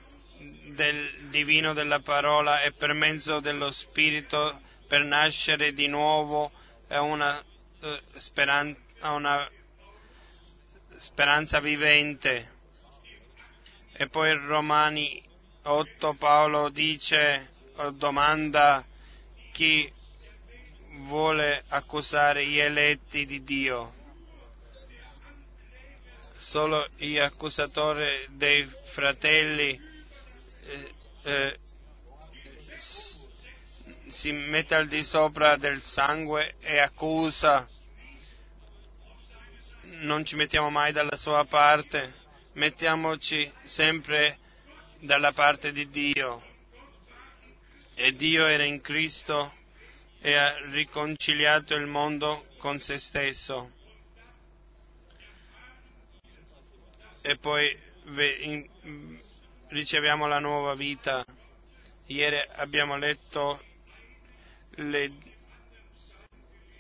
del divino della parola e per mezzo dello Spirito per nascere di nuovo a una, eh, speran- a una speranza vivente. E poi Romani 8 Paolo dice domanda chi vuole accusare gli eletti di Dio. Solo gli accusatori dei fratelli eh, eh, si mette al di sopra del sangue e accusa. Non ci mettiamo mai dalla sua parte, mettiamoci sempre dalla parte di Dio e Dio era in Cristo e ha riconciliato il mondo con se stesso. E poi riceviamo la nuova vita. Ieri abbiamo letto le,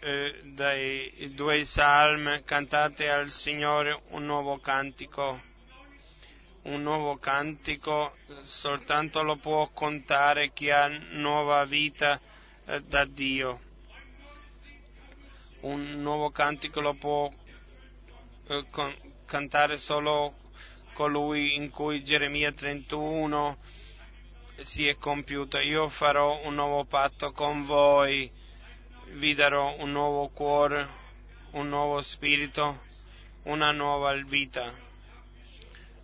eh, dai due salmi cantate al Signore un nuovo cantico un nuovo cantico soltanto lo può contare chi ha nuova vita eh, da Dio. Un nuovo cantico lo può eh, con, cantare solo colui in cui Geremia 31 si è compiuto. Io farò un nuovo patto con voi, vi darò un nuovo cuore, un nuovo spirito, una nuova vita.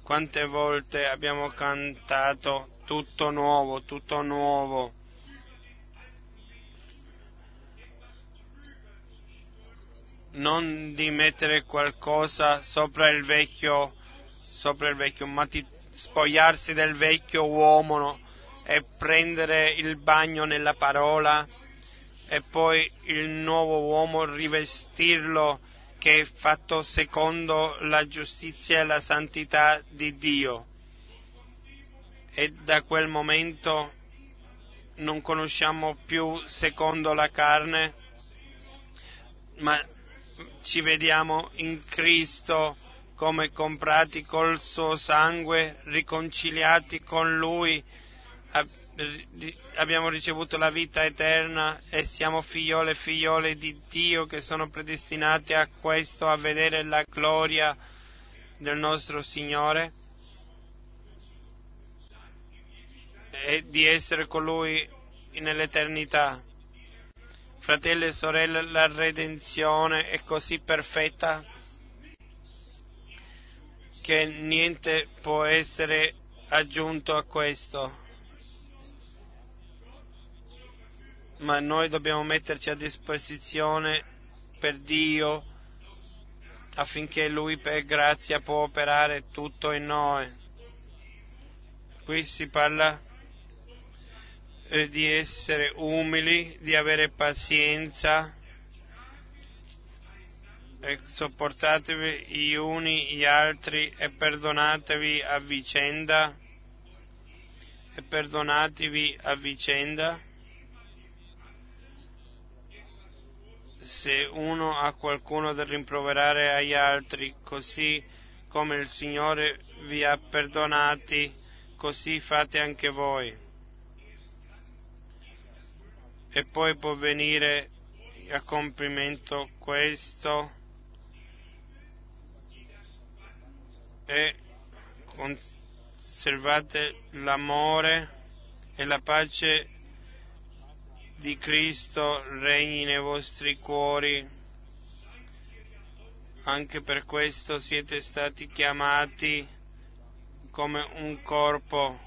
Quante volte abbiamo cantato tutto nuovo, tutto nuovo. Non di mettere qualcosa sopra il vecchio, sopra il vecchio, ma di spogliarsi del vecchio uomo e prendere il bagno nella parola e poi il nuovo uomo rivestirlo che è fatto secondo la giustizia e la santità di Dio. E da quel momento non conosciamo più secondo la carne, ma ci vediamo in Cristo come comprati col suo sangue, riconciliati con Lui, abbiamo ricevuto la vita eterna e siamo figliole e figliole di Dio che sono predestinati a questo, a vedere la gloria del nostro Signore e di essere con Lui nell'eternità. Fratelli e sorelle, la redenzione è così perfetta che niente può essere aggiunto a questo. Ma noi dobbiamo metterci a disposizione per Dio affinché Lui per grazia può operare tutto in noi. Qui si parla eh, di essere umili, di avere pazienza. E sopportatevi gli uni gli altri e perdonatevi a vicenda. E perdonatevi a vicenda se uno ha qualcuno da rimproverare agli altri così come il Signore vi ha perdonati così fate anche voi. E poi può venire a compimento questo e conservate l'amore e la pace di Cristo regni nei vostri cuori. Anche per questo siete stati chiamati come un corpo.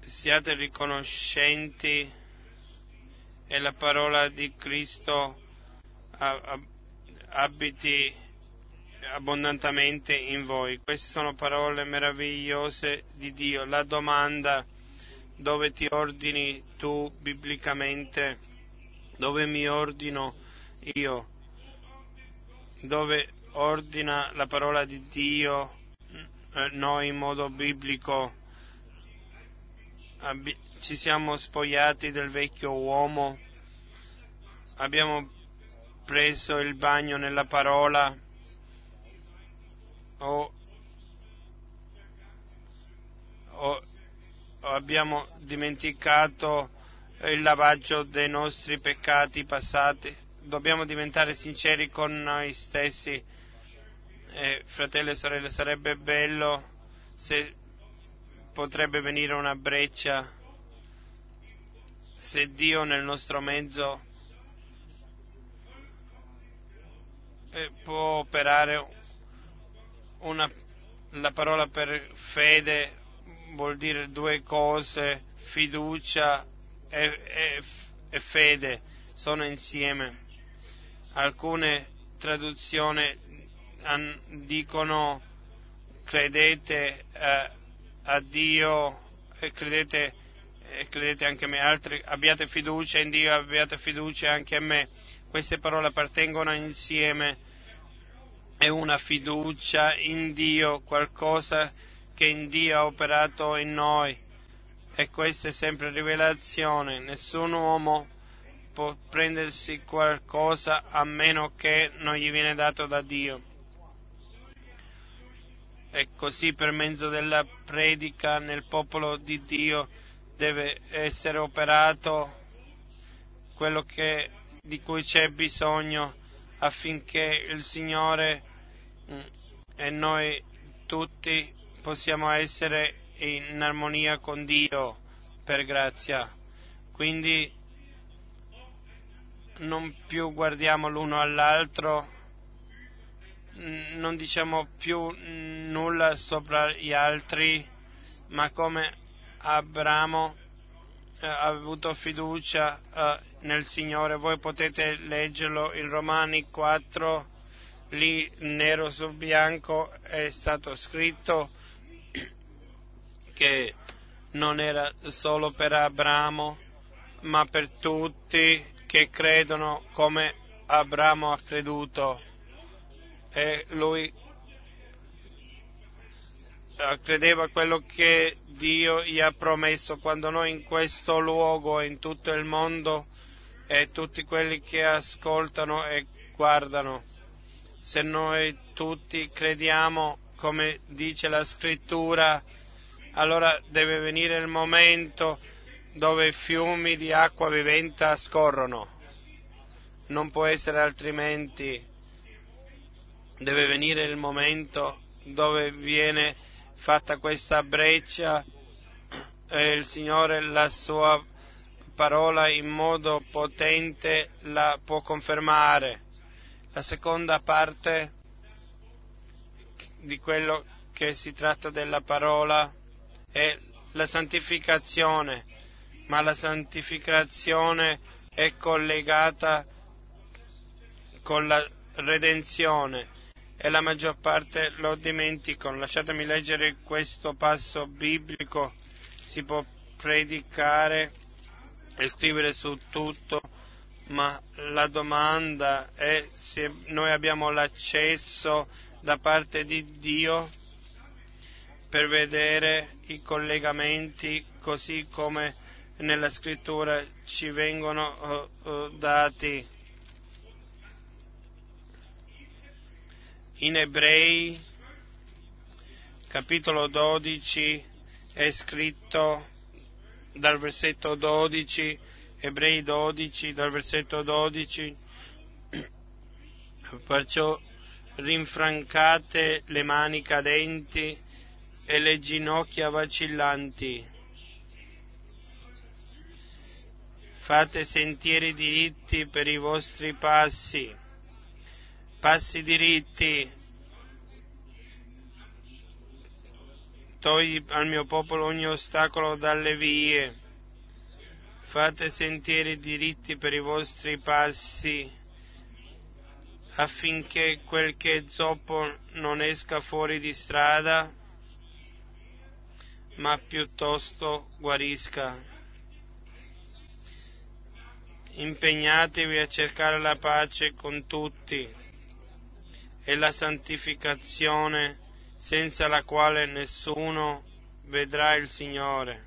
Siate riconoscenti e la parola di Cristo abiti abbondantemente in voi. Queste sono parole meravigliose di Dio. La domanda dove ti ordini tu biblicamente, dove mi ordino io, dove ordina la parola di Dio eh, noi in modo biblico. Abbi- ci siamo spogliati del vecchio uomo, abbiamo preso il bagno nella parola o, o, abbiamo dimenticato il lavaggio dei nostri peccati passati. Dobbiamo diventare sinceri con noi stessi. Eh, fratelli e sorelle, sarebbe bello se potrebbe venire una breccia, se Dio nel nostro mezzo eh, può operare una, la parola per fede vuol dire due cose, fiducia e, e, e fede, sono insieme. Alcune traduzioni dicono credete eh, a Dio e credete, e credete anche a me, altri abbiate fiducia in Dio, abbiate fiducia anche a me. Queste parole appartengono insieme è una fiducia in Dio, qualcosa che in Dio ha operato in noi. E questa è sempre rivelazione. Nessun uomo può prendersi qualcosa a meno che non gli viene dato da Dio. E così per mezzo della predica nel popolo di Dio deve essere operato quello che, di cui c'è bisogno affinché il Signore mm, e noi tutti possiamo essere in armonia con Dio per grazia. Quindi non più guardiamo l'uno all'altro, non diciamo più nulla sopra gli altri, ma come Abramo eh, ha avuto fiducia eh, nel Signore. Voi potete leggerlo in Romani 4, lì nero su bianco è stato scritto che non era solo per Abramo, ma per tutti che credono come Abramo ha creduto. E lui eh, credeva quello che Dio gli ha promesso quando noi in questo luogo e in tutto il mondo e tutti quelli che ascoltano e guardano, se noi tutti crediamo come dice la scrittura, allora deve venire il momento dove fiumi di acqua vivente scorrono. Non può essere altrimenti. Deve venire il momento dove viene fatta questa breccia e il Signore la sua parola in modo potente la può confermare. La seconda parte di quello che si tratta della parola è la santificazione, ma la santificazione è collegata con la redenzione e la maggior parte lo dimenticano. Lasciatemi leggere questo passo biblico, si può predicare e scrivere su tutto, ma la domanda è se noi abbiamo l'accesso da parte di Dio per vedere i collegamenti così come nella scrittura ci vengono uh, uh, dati. In Ebrei, capitolo 12, è scritto dal versetto 12, Ebrei 12, dal versetto 12, perciò rinfrancate le mani cadenti e le ginocchia vacillanti. Fate sentieri diritti per i vostri passi. Passi diritti, togli al mio popolo ogni ostacolo dalle vie, fate sentieri diritti per i vostri passi, affinché quel che è zoppo non esca fuori di strada, ma piuttosto guarisca. Impegnatevi a cercare la pace con tutti e la santificazione senza la quale nessuno vedrà il Signore,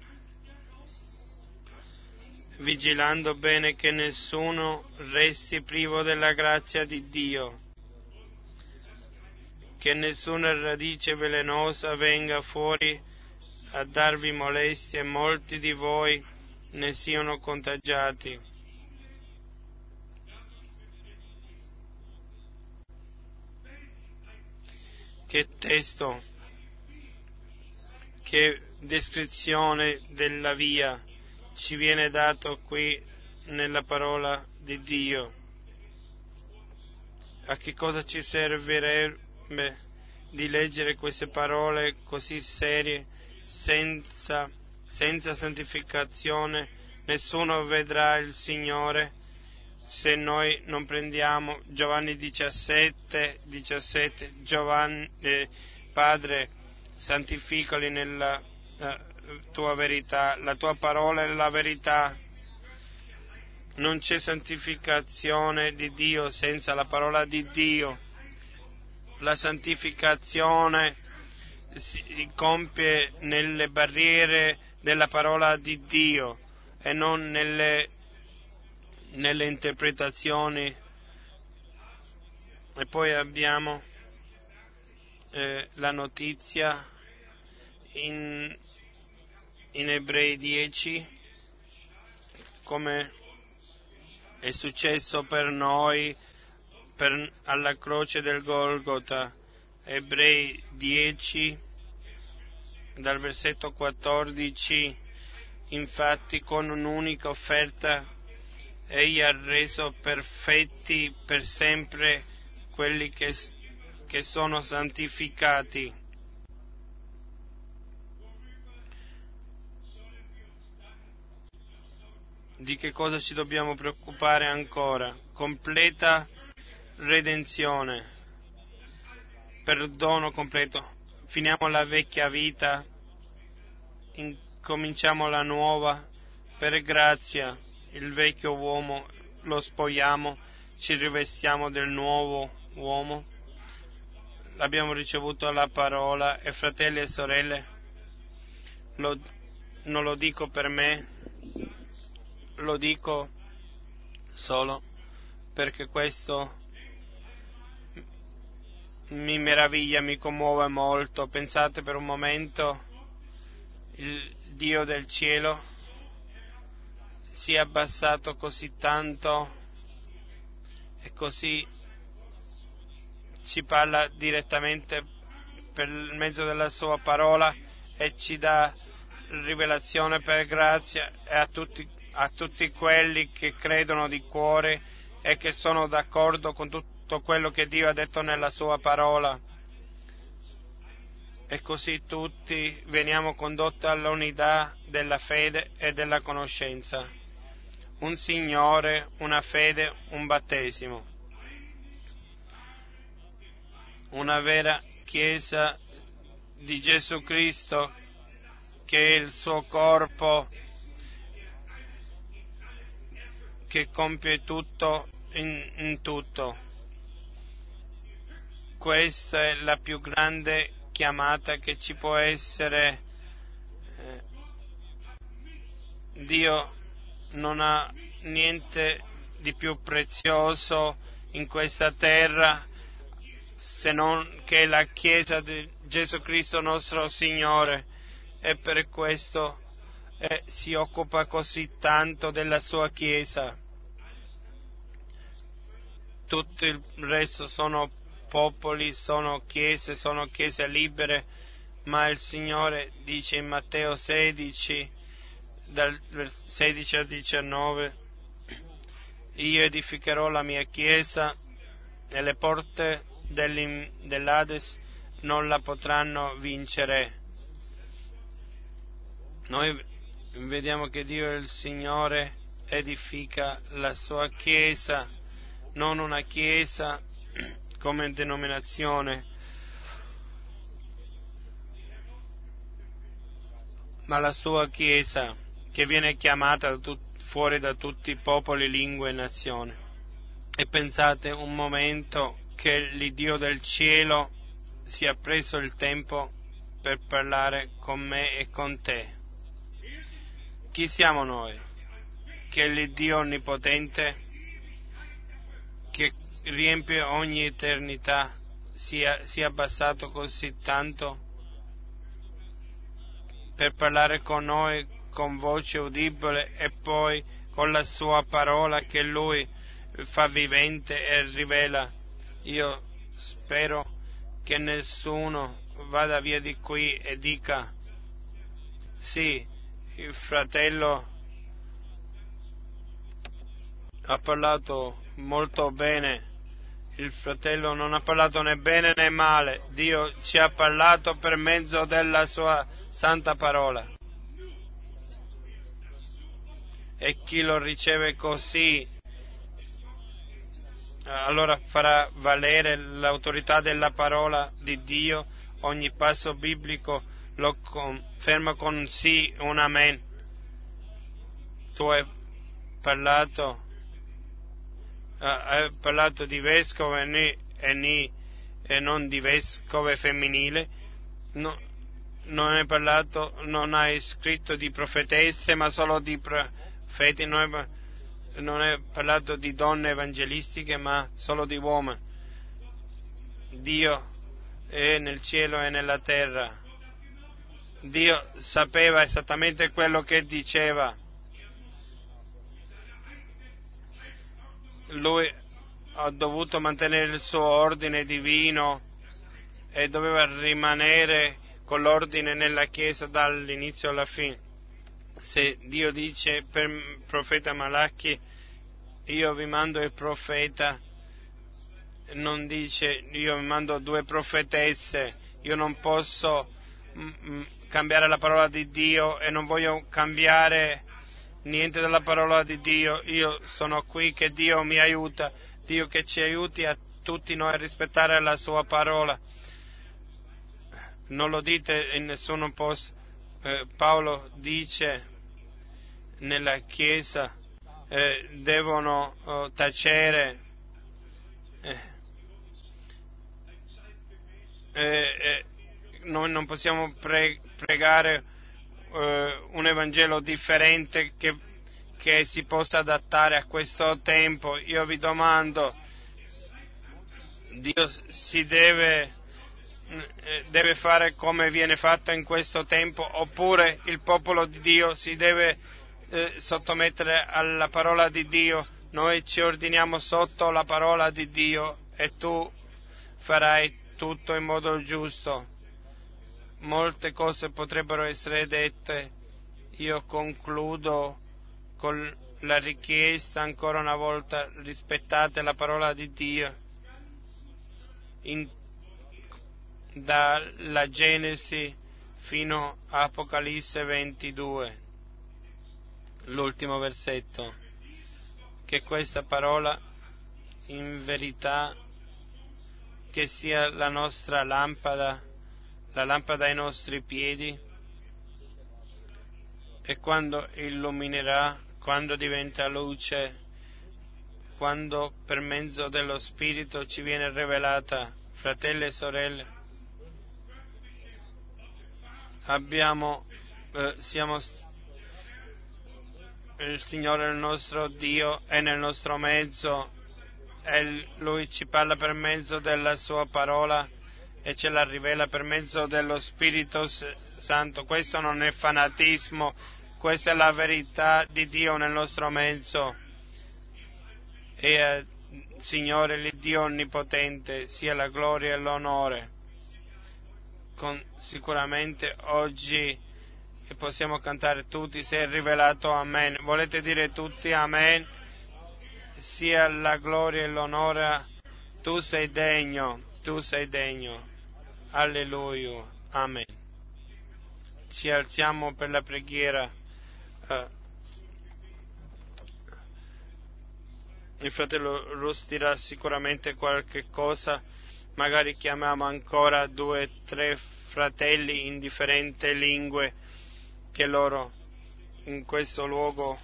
vigilando bene che nessuno resti privo della grazia di Dio, che nessuna radice velenosa venga fuori a darvi molestie e molti di voi ne siano contagiati. Che testo, che descrizione della via ci viene dato qui nella parola di Dio. A che cosa ci servirebbe di leggere queste parole così serie senza, senza santificazione? Nessuno vedrà il Signore se noi non prendiamo Giovanni 17, 17 Giovanni, eh, Padre, santificali nella eh, tua verità, la tua parola è la verità. Non c'è santificazione di Dio senza la parola di Dio. La santificazione si compie nelle barriere della parola di Dio e non nelle nelle interpretazioni e poi abbiamo eh, la notizia in, in Ebrei 10 come è successo per noi per, alla croce del Golgota. Ebrei 10 dal versetto 14 infatti con un'unica offerta Egli ha reso perfetti per sempre quelli che, che sono santificati. Di che cosa ci dobbiamo preoccupare ancora? Completa redenzione, perdono completo. Finiamo la vecchia vita, incominciamo la nuova per grazia. Il vecchio uomo lo spogliamo, ci rivestiamo del nuovo uomo. Abbiamo ricevuto la parola e fratelli e sorelle, lo, non lo dico per me, lo dico solo perché questo mi meraviglia, mi commuove molto. Pensate per un momento il Dio del cielo si è abbassato così tanto e così ci parla direttamente per mezzo della sua parola e ci dà rivelazione per grazia a tutti, a tutti quelli che credono di cuore e che sono d'accordo con tutto quello che Dio ha detto nella sua parola. E così tutti veniamo condotti all'unità della fede e della conoscenza. Un Signore, una fede, un battesimo. Una vera Chiesa di Gesù Cristo che è il suo corpo che compie tutto in, in tutto. Questa è la più grande chiamata che ci può essere. Eh, Dio non ha niente di più prezioso in questa terra se non che la Chiesa di Gesù Cristo nostro Signore e per questo eh, si occupa così tanto della sua Chiesa. Tutto il resto sono popoli, sono chiese, sono chiese libere, ma il Signore dice in Matteo 16, dal 16 al 19, io edificherò la mia chiesa e le porte dell'Ades non la potranno vincere. Noi vediamo che Dio il Signore edifica la sua chiesa, non una chiesa come denominazione, ma la sua chiesa che viene chiamata fuori da tutti i popoli, lingue e nazioni. E pensate un momento che l'Iddio del cielo si è preso il tempo per parlare con me e con te. Chi siamo noi? Che l'Iddio onnipotente, che riempie ogni eternità, sia, sia abbassato così tanto per parlare con noi con voce udibile e poi con la sua parola che lui fa vivente e rivela. Io spero che nessuno vada via di qui e dica sì, il fratello ha parlato molto bene, il fratello non ha parlato né bene né male, Dio ci ha parlato per mezzo della sua santa parola. E chi lo riceve così allora farà valere l'autorità della parola di Dio, ogni passo biblico lo conferma con sì, un amen. Tu hai parlato, uh, hai parlato di vescove e, ni, e, non di vescove femminile, no, non hai parlato, non hai scritto di profetesse, ma solo di profeti. Noi, non è parlato di donne evangelistiche, ma solo di uomini. Dio è nel cielo e nella terra. Dio sapeva esattamente quello che diceva. Lui ha dovuto mantenere il suo ordine divino e doveva rimanere con l'ordine nella Chiesa dall'inizio alla fine. Se Dio dice per il profeta Malacchi io vi mando il profeta, non dice io vi mando due profetesse, io non posso cambiare la parola di Dio e non voglio cambiare niente della parola di Dio, io sono qui che Dio mi aiuta, Dio che ci aiuti a tutti noi a rispettare la sua parola. Non lo dite in nessun posto. Eh, Paolo dice nella Chiesa eh, devono oh, tacere. Eh, eh, eh noi non possiamo pre- pregare eh, un Evangelo differente che, che si possa adattare a questo tempo. Io vi domando, Dio si deve, eh, deve fare come viene fatto in questo tempo oppure il popolo di Dio si deve eh, sottomettere alla parola di Dio? Noi ci ordiniamo sotto la parola di Dio e tu farai tutto in modo giusto molte cose potrebbero essere dette. Io concludo con la richiesta ancora una volta rispettate la parola di Dio in, dalla Genesi fino a Apocalisse 22, l'ultimo versetto, che questa parola in verità che sia la nostra lampada la lampada ai nostri piedi e quando illuminerà, quando diventa luce, quando per mezzo dello Spirito ci viene rivelata, fratelli e sorelle, abbiamo, eh, siamo, il Signore il nostro Dio è nel nostro mezzo e Lui ci parla per mezzo della Sua parola e ce la rivela per mezzo dello Spirito Santo. Questo non è fanatismo, questa è la verità di Dio nel nostro mezzo. E eh, Signore, l'Iddio Onnipotente, sia la gloria e l'onore. Con, sicuramente oggi possiamo cantare tutti, sei rivelato Amen. Volete dire tutti Amen? Sia la gloria e l'onore, tu sei degno, tu sei degno. Alleluia. Amen. Ci alziamo per la preghiera. Uh, il fratello Rus dirà sicuramente qualche cosa, magari chiamiamo ancora due o tre fratelli in differenti lingue che loro in questo luogo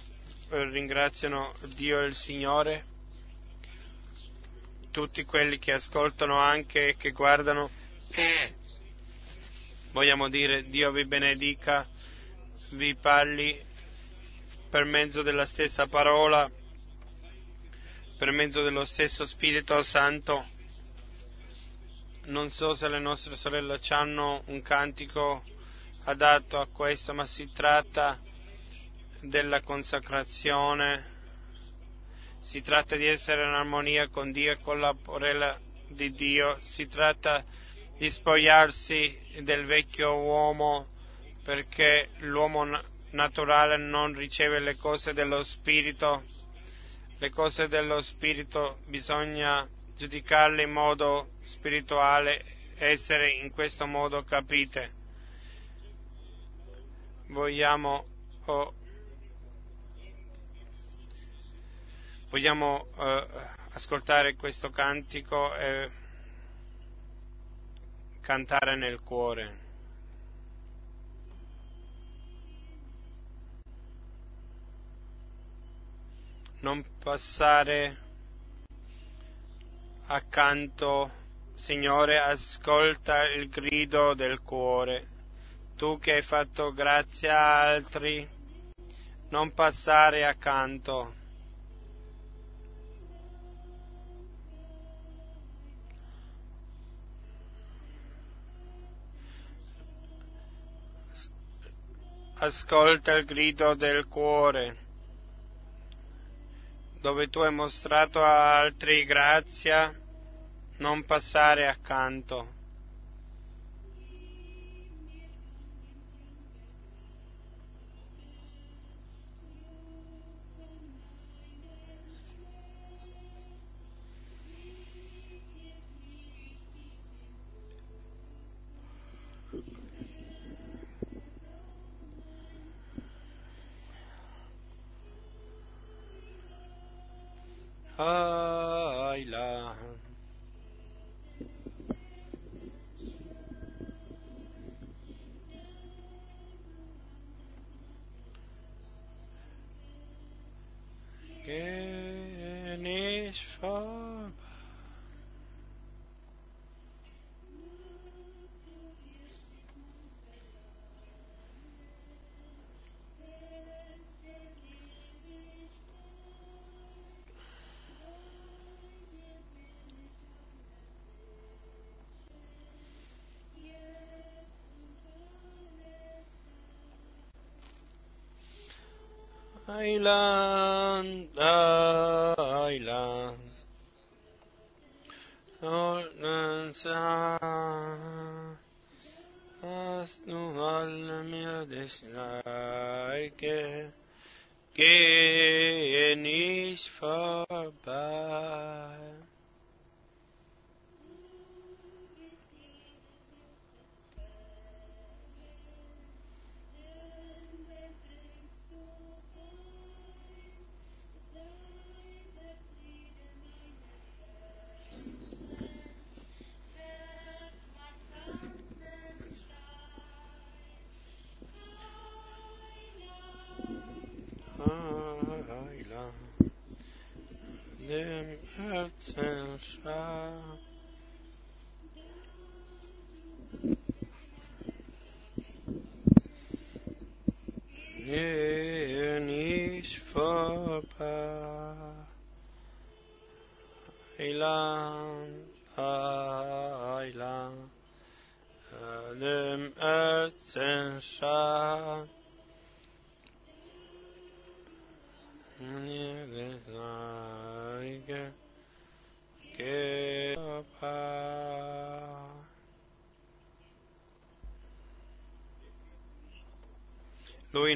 eh, ringraziano Dio e il Signore, tutti quelli che ascoltano anche e che guardano Vogliamo dire Dio vi benedica, vi parli per mezzo della stessa parola, per mezzo dello stesso Spirito Santo. Non so se le nostre sorelle hanno un cantico adatto a questo, ma si tratta della consacrazione, si tratta di essere in armonia con Dio e con la porella di Dio, si tratta di di spogliarsi del vecchio uomo perché l'uomo naturale non riceve le cose dello spirito. Le cose dello spirito bisogna giudicarle in modo spirituale, essere in questo modo capite. Vogliamo, oh, vogliamo uh, ascoltare questo cantico. Eh, cantare nel cuore. Non passare accanto, Signore, ascolta il grido del cuore. Tu che hai fatto grazia a altri, non passare accanto ascolta il grido del cuore, dove tu hai mostrato a altri grazia, non passare accanto. Ay, la 嗨啦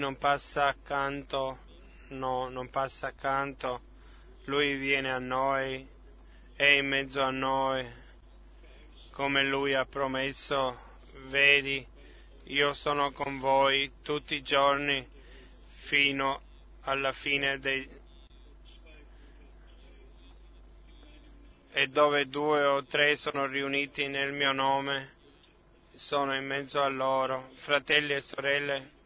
non passa accanto, no, non passa accanto, lui viene a noi, è in mezzo a noi, come lui ha promesso, vedi, io sono con voi tutti i giorni fino alla fine dei... e dove due o tre sono riuniti nel mio nome, sono in mezzo a loro. Fratelli e sorelle,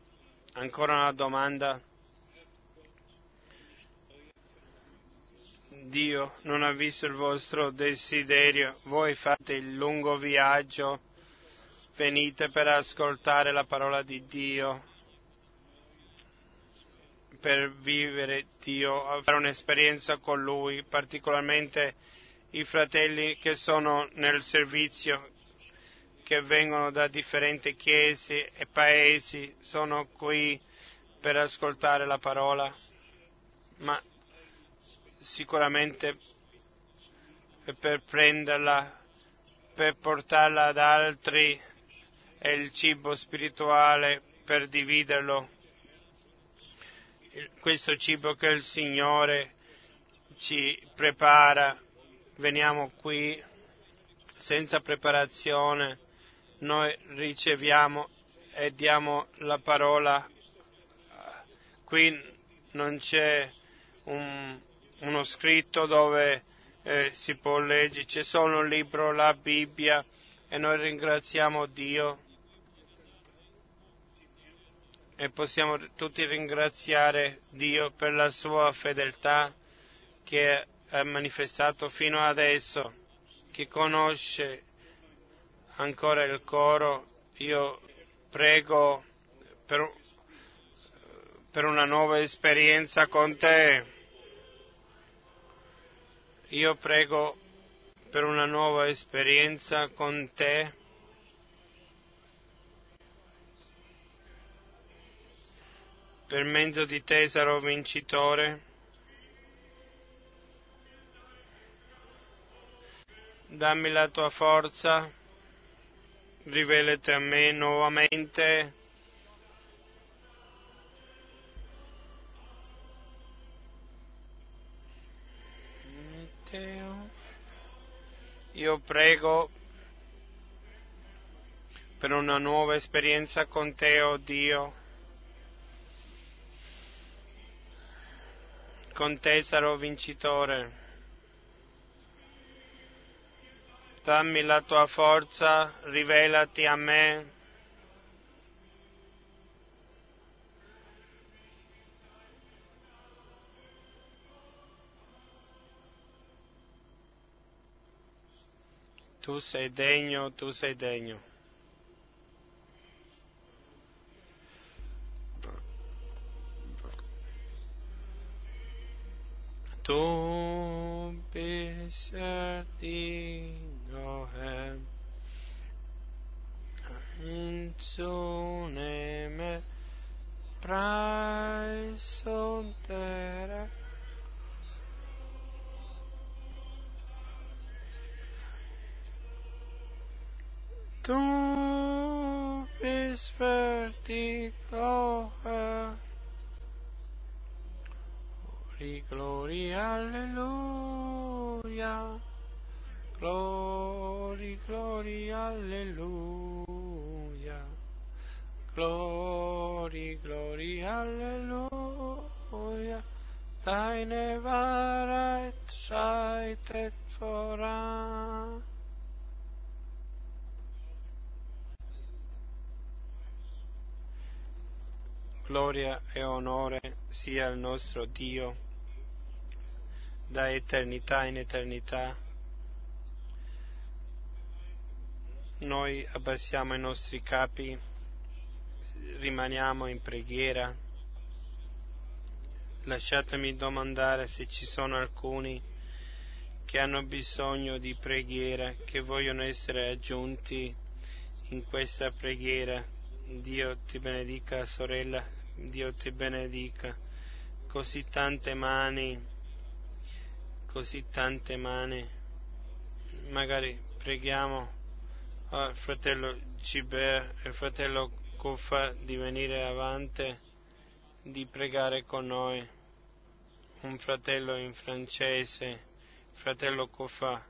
ancora una domanda. Dio non ha visto il vostro desiderio, voi fate il lungo viaggio, venite per ascoltare la parola di Dio. Per vivere Dio, fare un'esperienza con Lui, particolarmente i fratelli che sono nel servizio, che vengono da differenti chiese e paesi, sono qui per ascoltare la parola, ma sicuramente per prenderla, per portarla ad altri, è il cibo spirituale per dividerlo. Questo cibo che il Signore ci prepara, veniamo qui senza preparazione, noi riceviamo e diamo la parola. Qui non c'è un, uno scritto dove eh, si può leggere, c'è solo un libro, la Bibbia, e noi ringraziamo Dio e possiamo tutti ringraziare Dio per la sua fedeltà che ha manifestato fino adesso, che conosce ancora il coro. Io prego per, per una nuova esperienza con te. Io prego per una nuova esperienza con te per mezzo di te sarò vincitore. Dammi la tua forza, rivelati a me nuovamente. Io prego per una nuova esperienza con te, oh Dio. con te sarò vincitore. Dammi la tua forza, rivelati a me. Tu sei degno, tu sei degno. Tu bist digno, Herr, hinzunehme Preis und Ehre. Du glory, alleluia. Glory, glory, alleluia. Glory, glory, alleluia. Deine Wahrheit schreitet voran. Gloria e onore sia al nostro Dio da eternità in eternità. Noi abbassiamo i nostri capi, rimaniamo in preghiera. Lasciatemi domandare se ci sono alcuni che hanno bisogno di preghiera, che vogliono essere aggiunti in questa preghiera. Dio ti benedica, sorella, Dio ti benedica. Così tante mani, così tante mani. Magari preghiamo al fratello Ciber e al fratello Cuffa di venire avanti, di pregare con noi. Un fratello in francese, fratello Cuffa,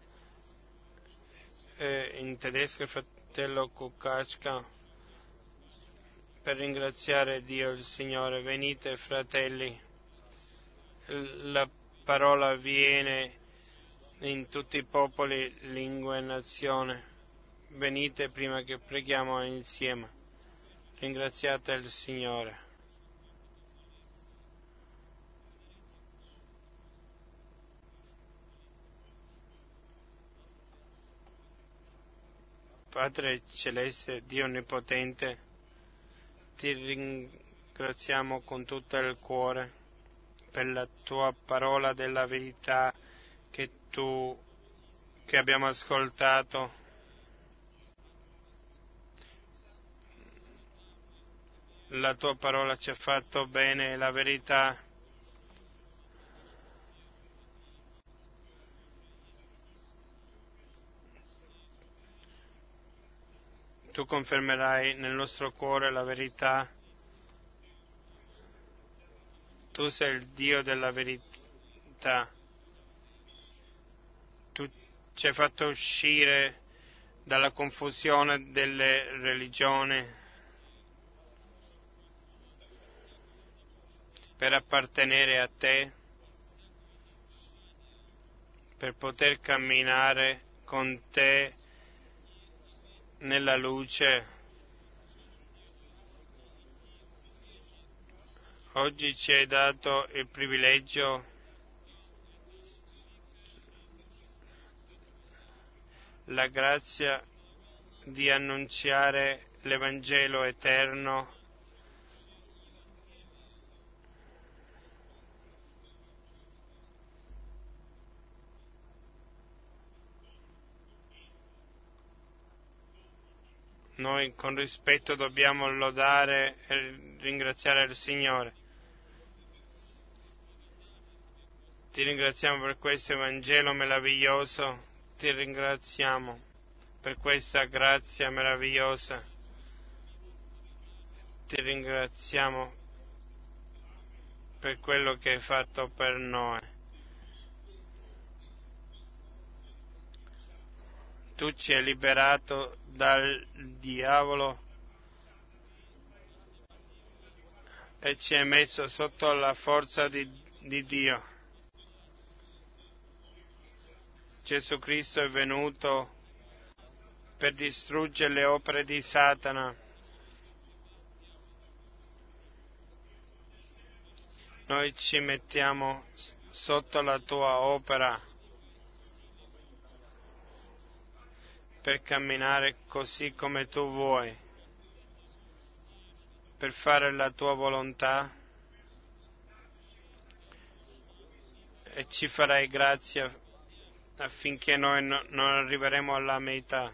in tedesco fratello Kukashka per ringraziare Dio il Signore. Venite fratelli, la parola viene in tutti i popoli, lingue e nazioni. Venite prima che preghiamo insieme. Ringraziate il Signore. Padre Celeste, Dio Onnipotente, ti ringraziamo con tutto il cuore per la tua parola della verità che tu che abbiamo ascoltato. La tua parola ci ha fatto bene, la verità. tu confermerai nel nostro cuore la verità. Tu sei il Dio della verità. Tu ci hai fatto uscire dalla confusione delle religioni per appartenere a te, per poter camminare con te nella luce. Oggi ci hai dato il privilegio la grazia di annunziare l'Evangelo eterno noi con rispetto dobbiamo lodare e ringraziare il Signore. Ti ringraziamo per questo Evangelo meraviglioso, ti ringraziamo per questa grazia meravigliosa, ti ringraziamo per quello che hai fatto per noi. Tu ci hai liberato dal diavolo e ci hai messo sotto la forza di, di Dio. Gesù Cristo è venuto per distruggere le opere di Satana. Noi ci mettiamo sotto la tua opera per camminare così come tu vuoi, per fare la tua volontà e ci farai grazia affinché noi no, non arriveremo alla metà.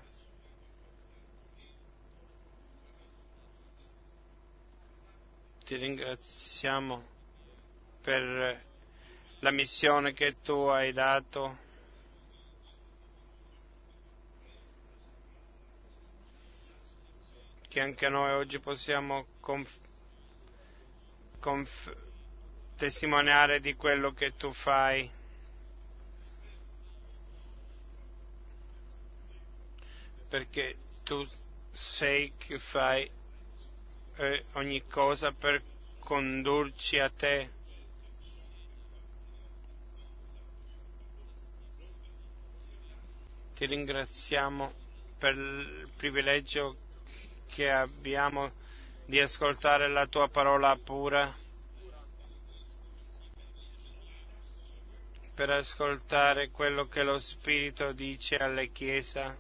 Ti ringraziamo per la missione che tu hai dato. Che anche noi oggi possiamo conf- conf- testimoniare di quello che tu fai. Perché tu sei che fai eh, ogni cosa per condurci a te. Ti ringraziamo per il privilegio che abbiamo di ascoltare la tua parola pura, per ascoltare quello che lo Spirito dice alle Chiesa.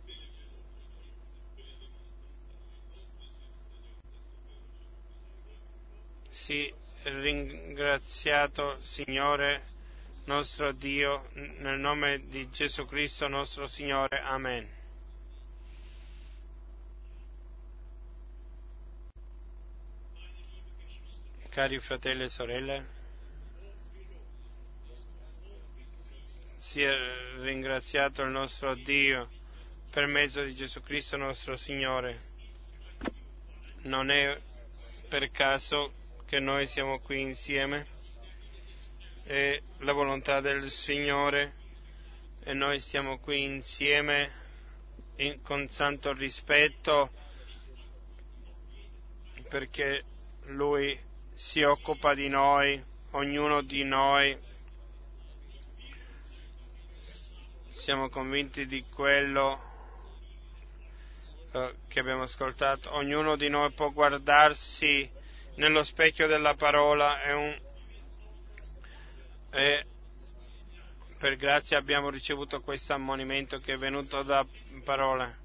Sì, ringraziato Signore nostro Dio, nel nome di Gesù Cristo nostro Signore. Amen. Cari fratelli e sorelle, sia ringraziato il nostro Dio per mezzo di Gesù Cristo nostro Signore. Non è per caso che noi siamo qui insieme, è la volontà del Signore e noi siamo qui insieme in, con santo rispetto perché Lui si occupa di noi, ognuno di noi. Siamo convinti di quello eh, che abbiamo ascoltato. Ognuno di noi può guardarsi nello specchio della parola e, un, e per grazia abbiamo ricevuto questo ammonimento che è venuto da parole.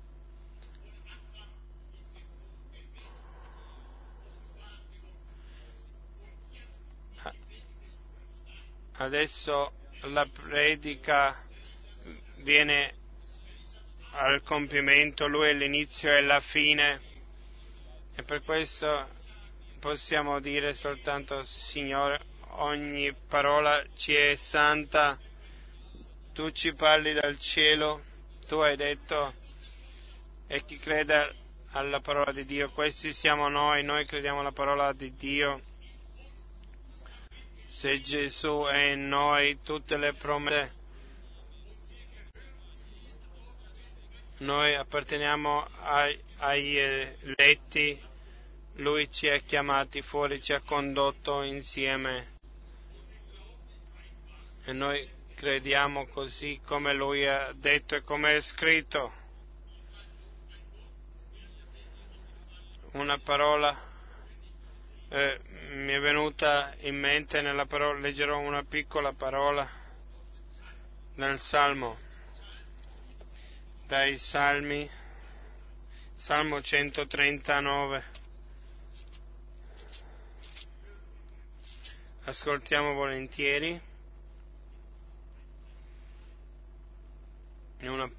Adesso la predica viene al compimento, lui è l'inizio e la fine. E per questo possiamo dire soltanto Signore, ogni parola ci è santa, tu ci parli dal cielo, tu hai detto e chi crede alla parola di Dio, questi siamo noi, noi crediamo alla parola di Dio se Gesù è in noi, tutte le promesse, noi apparteniamo ai, agli eletti, Lui ci ha chiamati fuori, ci ha condotto insieme e noi crediamo così come Lui ha detto e come è scritto. Una parola eh, mi è venuta in mente nella parola, leggerò una piccola parola nel Salmo, dai Salmi, Salmo 139. Ascoltiamo volentieri una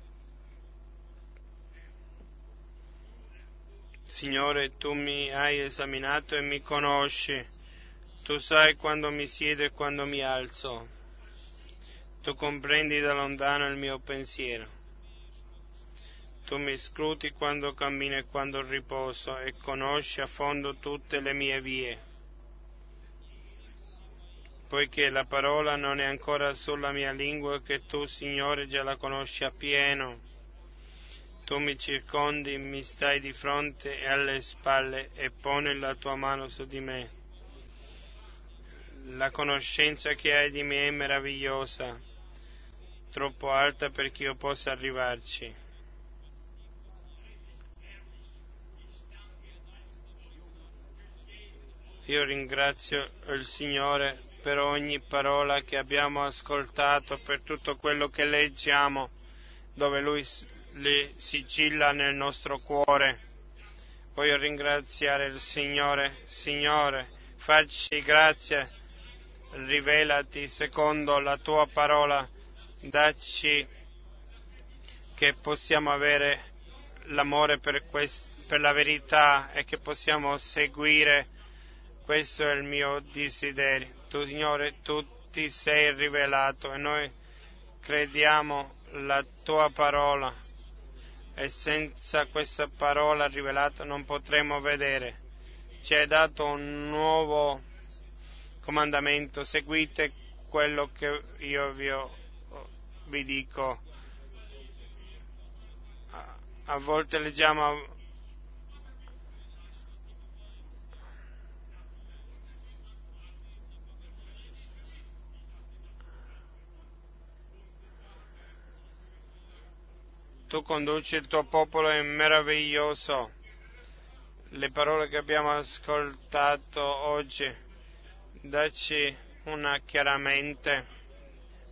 Signore, tu mi hai esaminato e mi conosci. Tu sai quando mi siedo e quando mi alzo. Tu comprendi da lontano il mio pensiero. Tu mi scruti quando cammino e quando riposo e conosci a fondo tutte le mie vie. Poiché la parola non è ancora sulla mia lingua che tu, Signore, già la conosci appieno tu mi circondi, mi stai di fronte e alle spalle e poni la tua mano su di me. La conoscenza che hai di me è meravigliosa, troppo alta perché io possa arrivarci. Io ringrazio il Signore per ogni parola che abbiamo ascoltato, per tutto quello che leggiamo, dove Lui li sigilla nel nostro cuore. Voglio ringraziare il Signore. Signore, facci grazia, rivelati secondo la tua parola, dacci che possiamo avere l'amore per, quest- per la verità e che possiamo seguire. Questo è il mio desiderio. Tu, Signore, tu ti sei rivelato e noi crediamo la tua parola e senza questa parola rivelata non potremo vedere. Ci hai dato un nuovo comandamento, seguite quello che io vi, vi dico a volte leggiamo tu conduci il tuo popolo è meraviglioso. Le parole che abbiamo ascoltato oggi, dacci una chiaramente,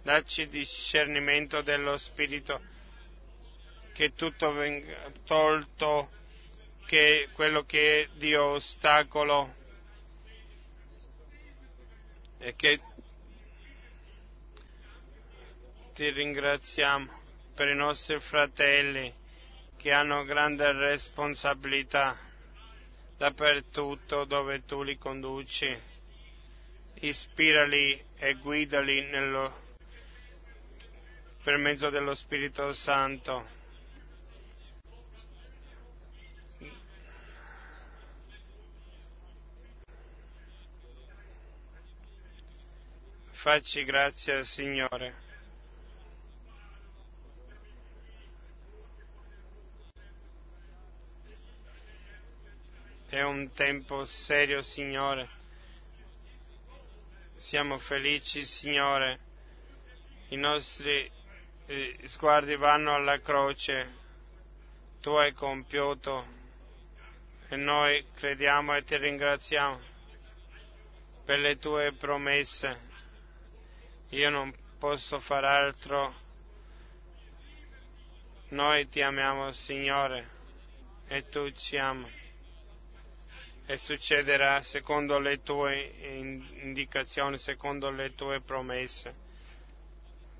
dacci discernimento dello Spirito che tutto venga tolto, che quello che è di ostacolo e che ti ringraziamo per i nostri fratelli che hanno grande responsabilità dappertutto dove tu li conduci. Ispirali e guidali nello, per mezzo dello Spirito Santo. Facci grazia, Signore. È un tempo serio, Signore. Siamo felici, Signore. I nostri eh, sguardi vanno alla croce. Tu hai compiuto e noi crediamo e ti ringraziamo per le tue promesse io non posso far altro. Noi ti amiamo, Signore, e tu ci ami. E succederà secondo le tue indicazioni, secondo le tue promesse.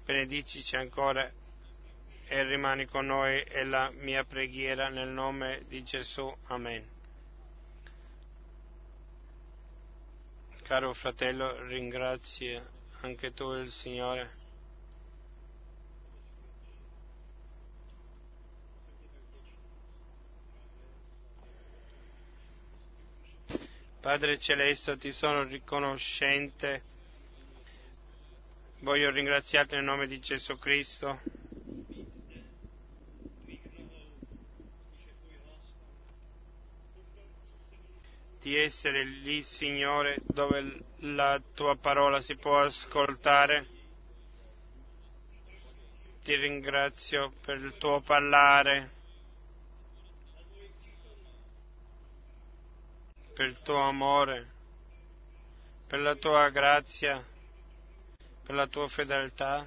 Benedicici ancora e rimani con noi è la mia preghiera nel nome di Gesù. Amen. Caro fratello, ringrazio anche tu il Signore. Padre Celeste, ti sono riconoscente. Voglio ringraziarti nel nome di Gesù Cristo. di essere lì, Signore, dove la tua parola si può ascoltare. Ti ringrazio per il tuo parlare, per il tuo amore, per la tua grazia, per la tua fedeltà.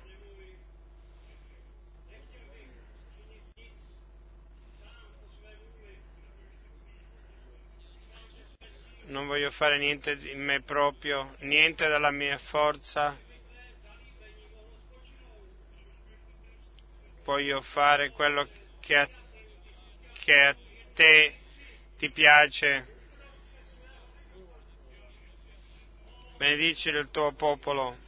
non voglio fare niente di me proprio, niente dalla mia forza. Voglio fare quello che a, che a te ti piace. Benedici il tuo popolo.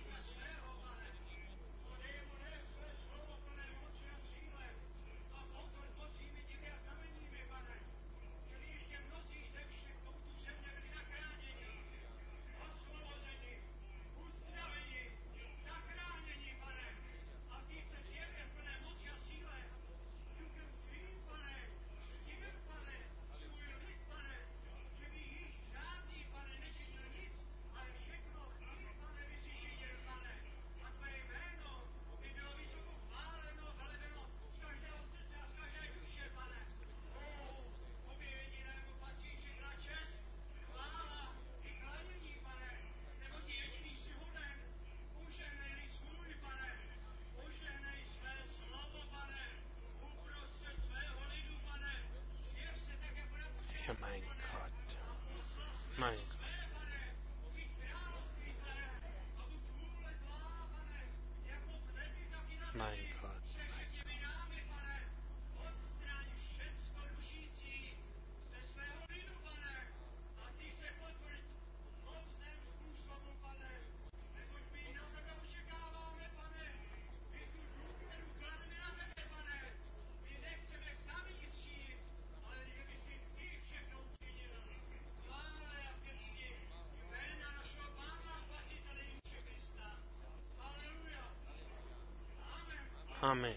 Amen.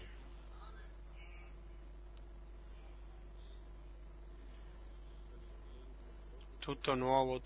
Tutto nuovo.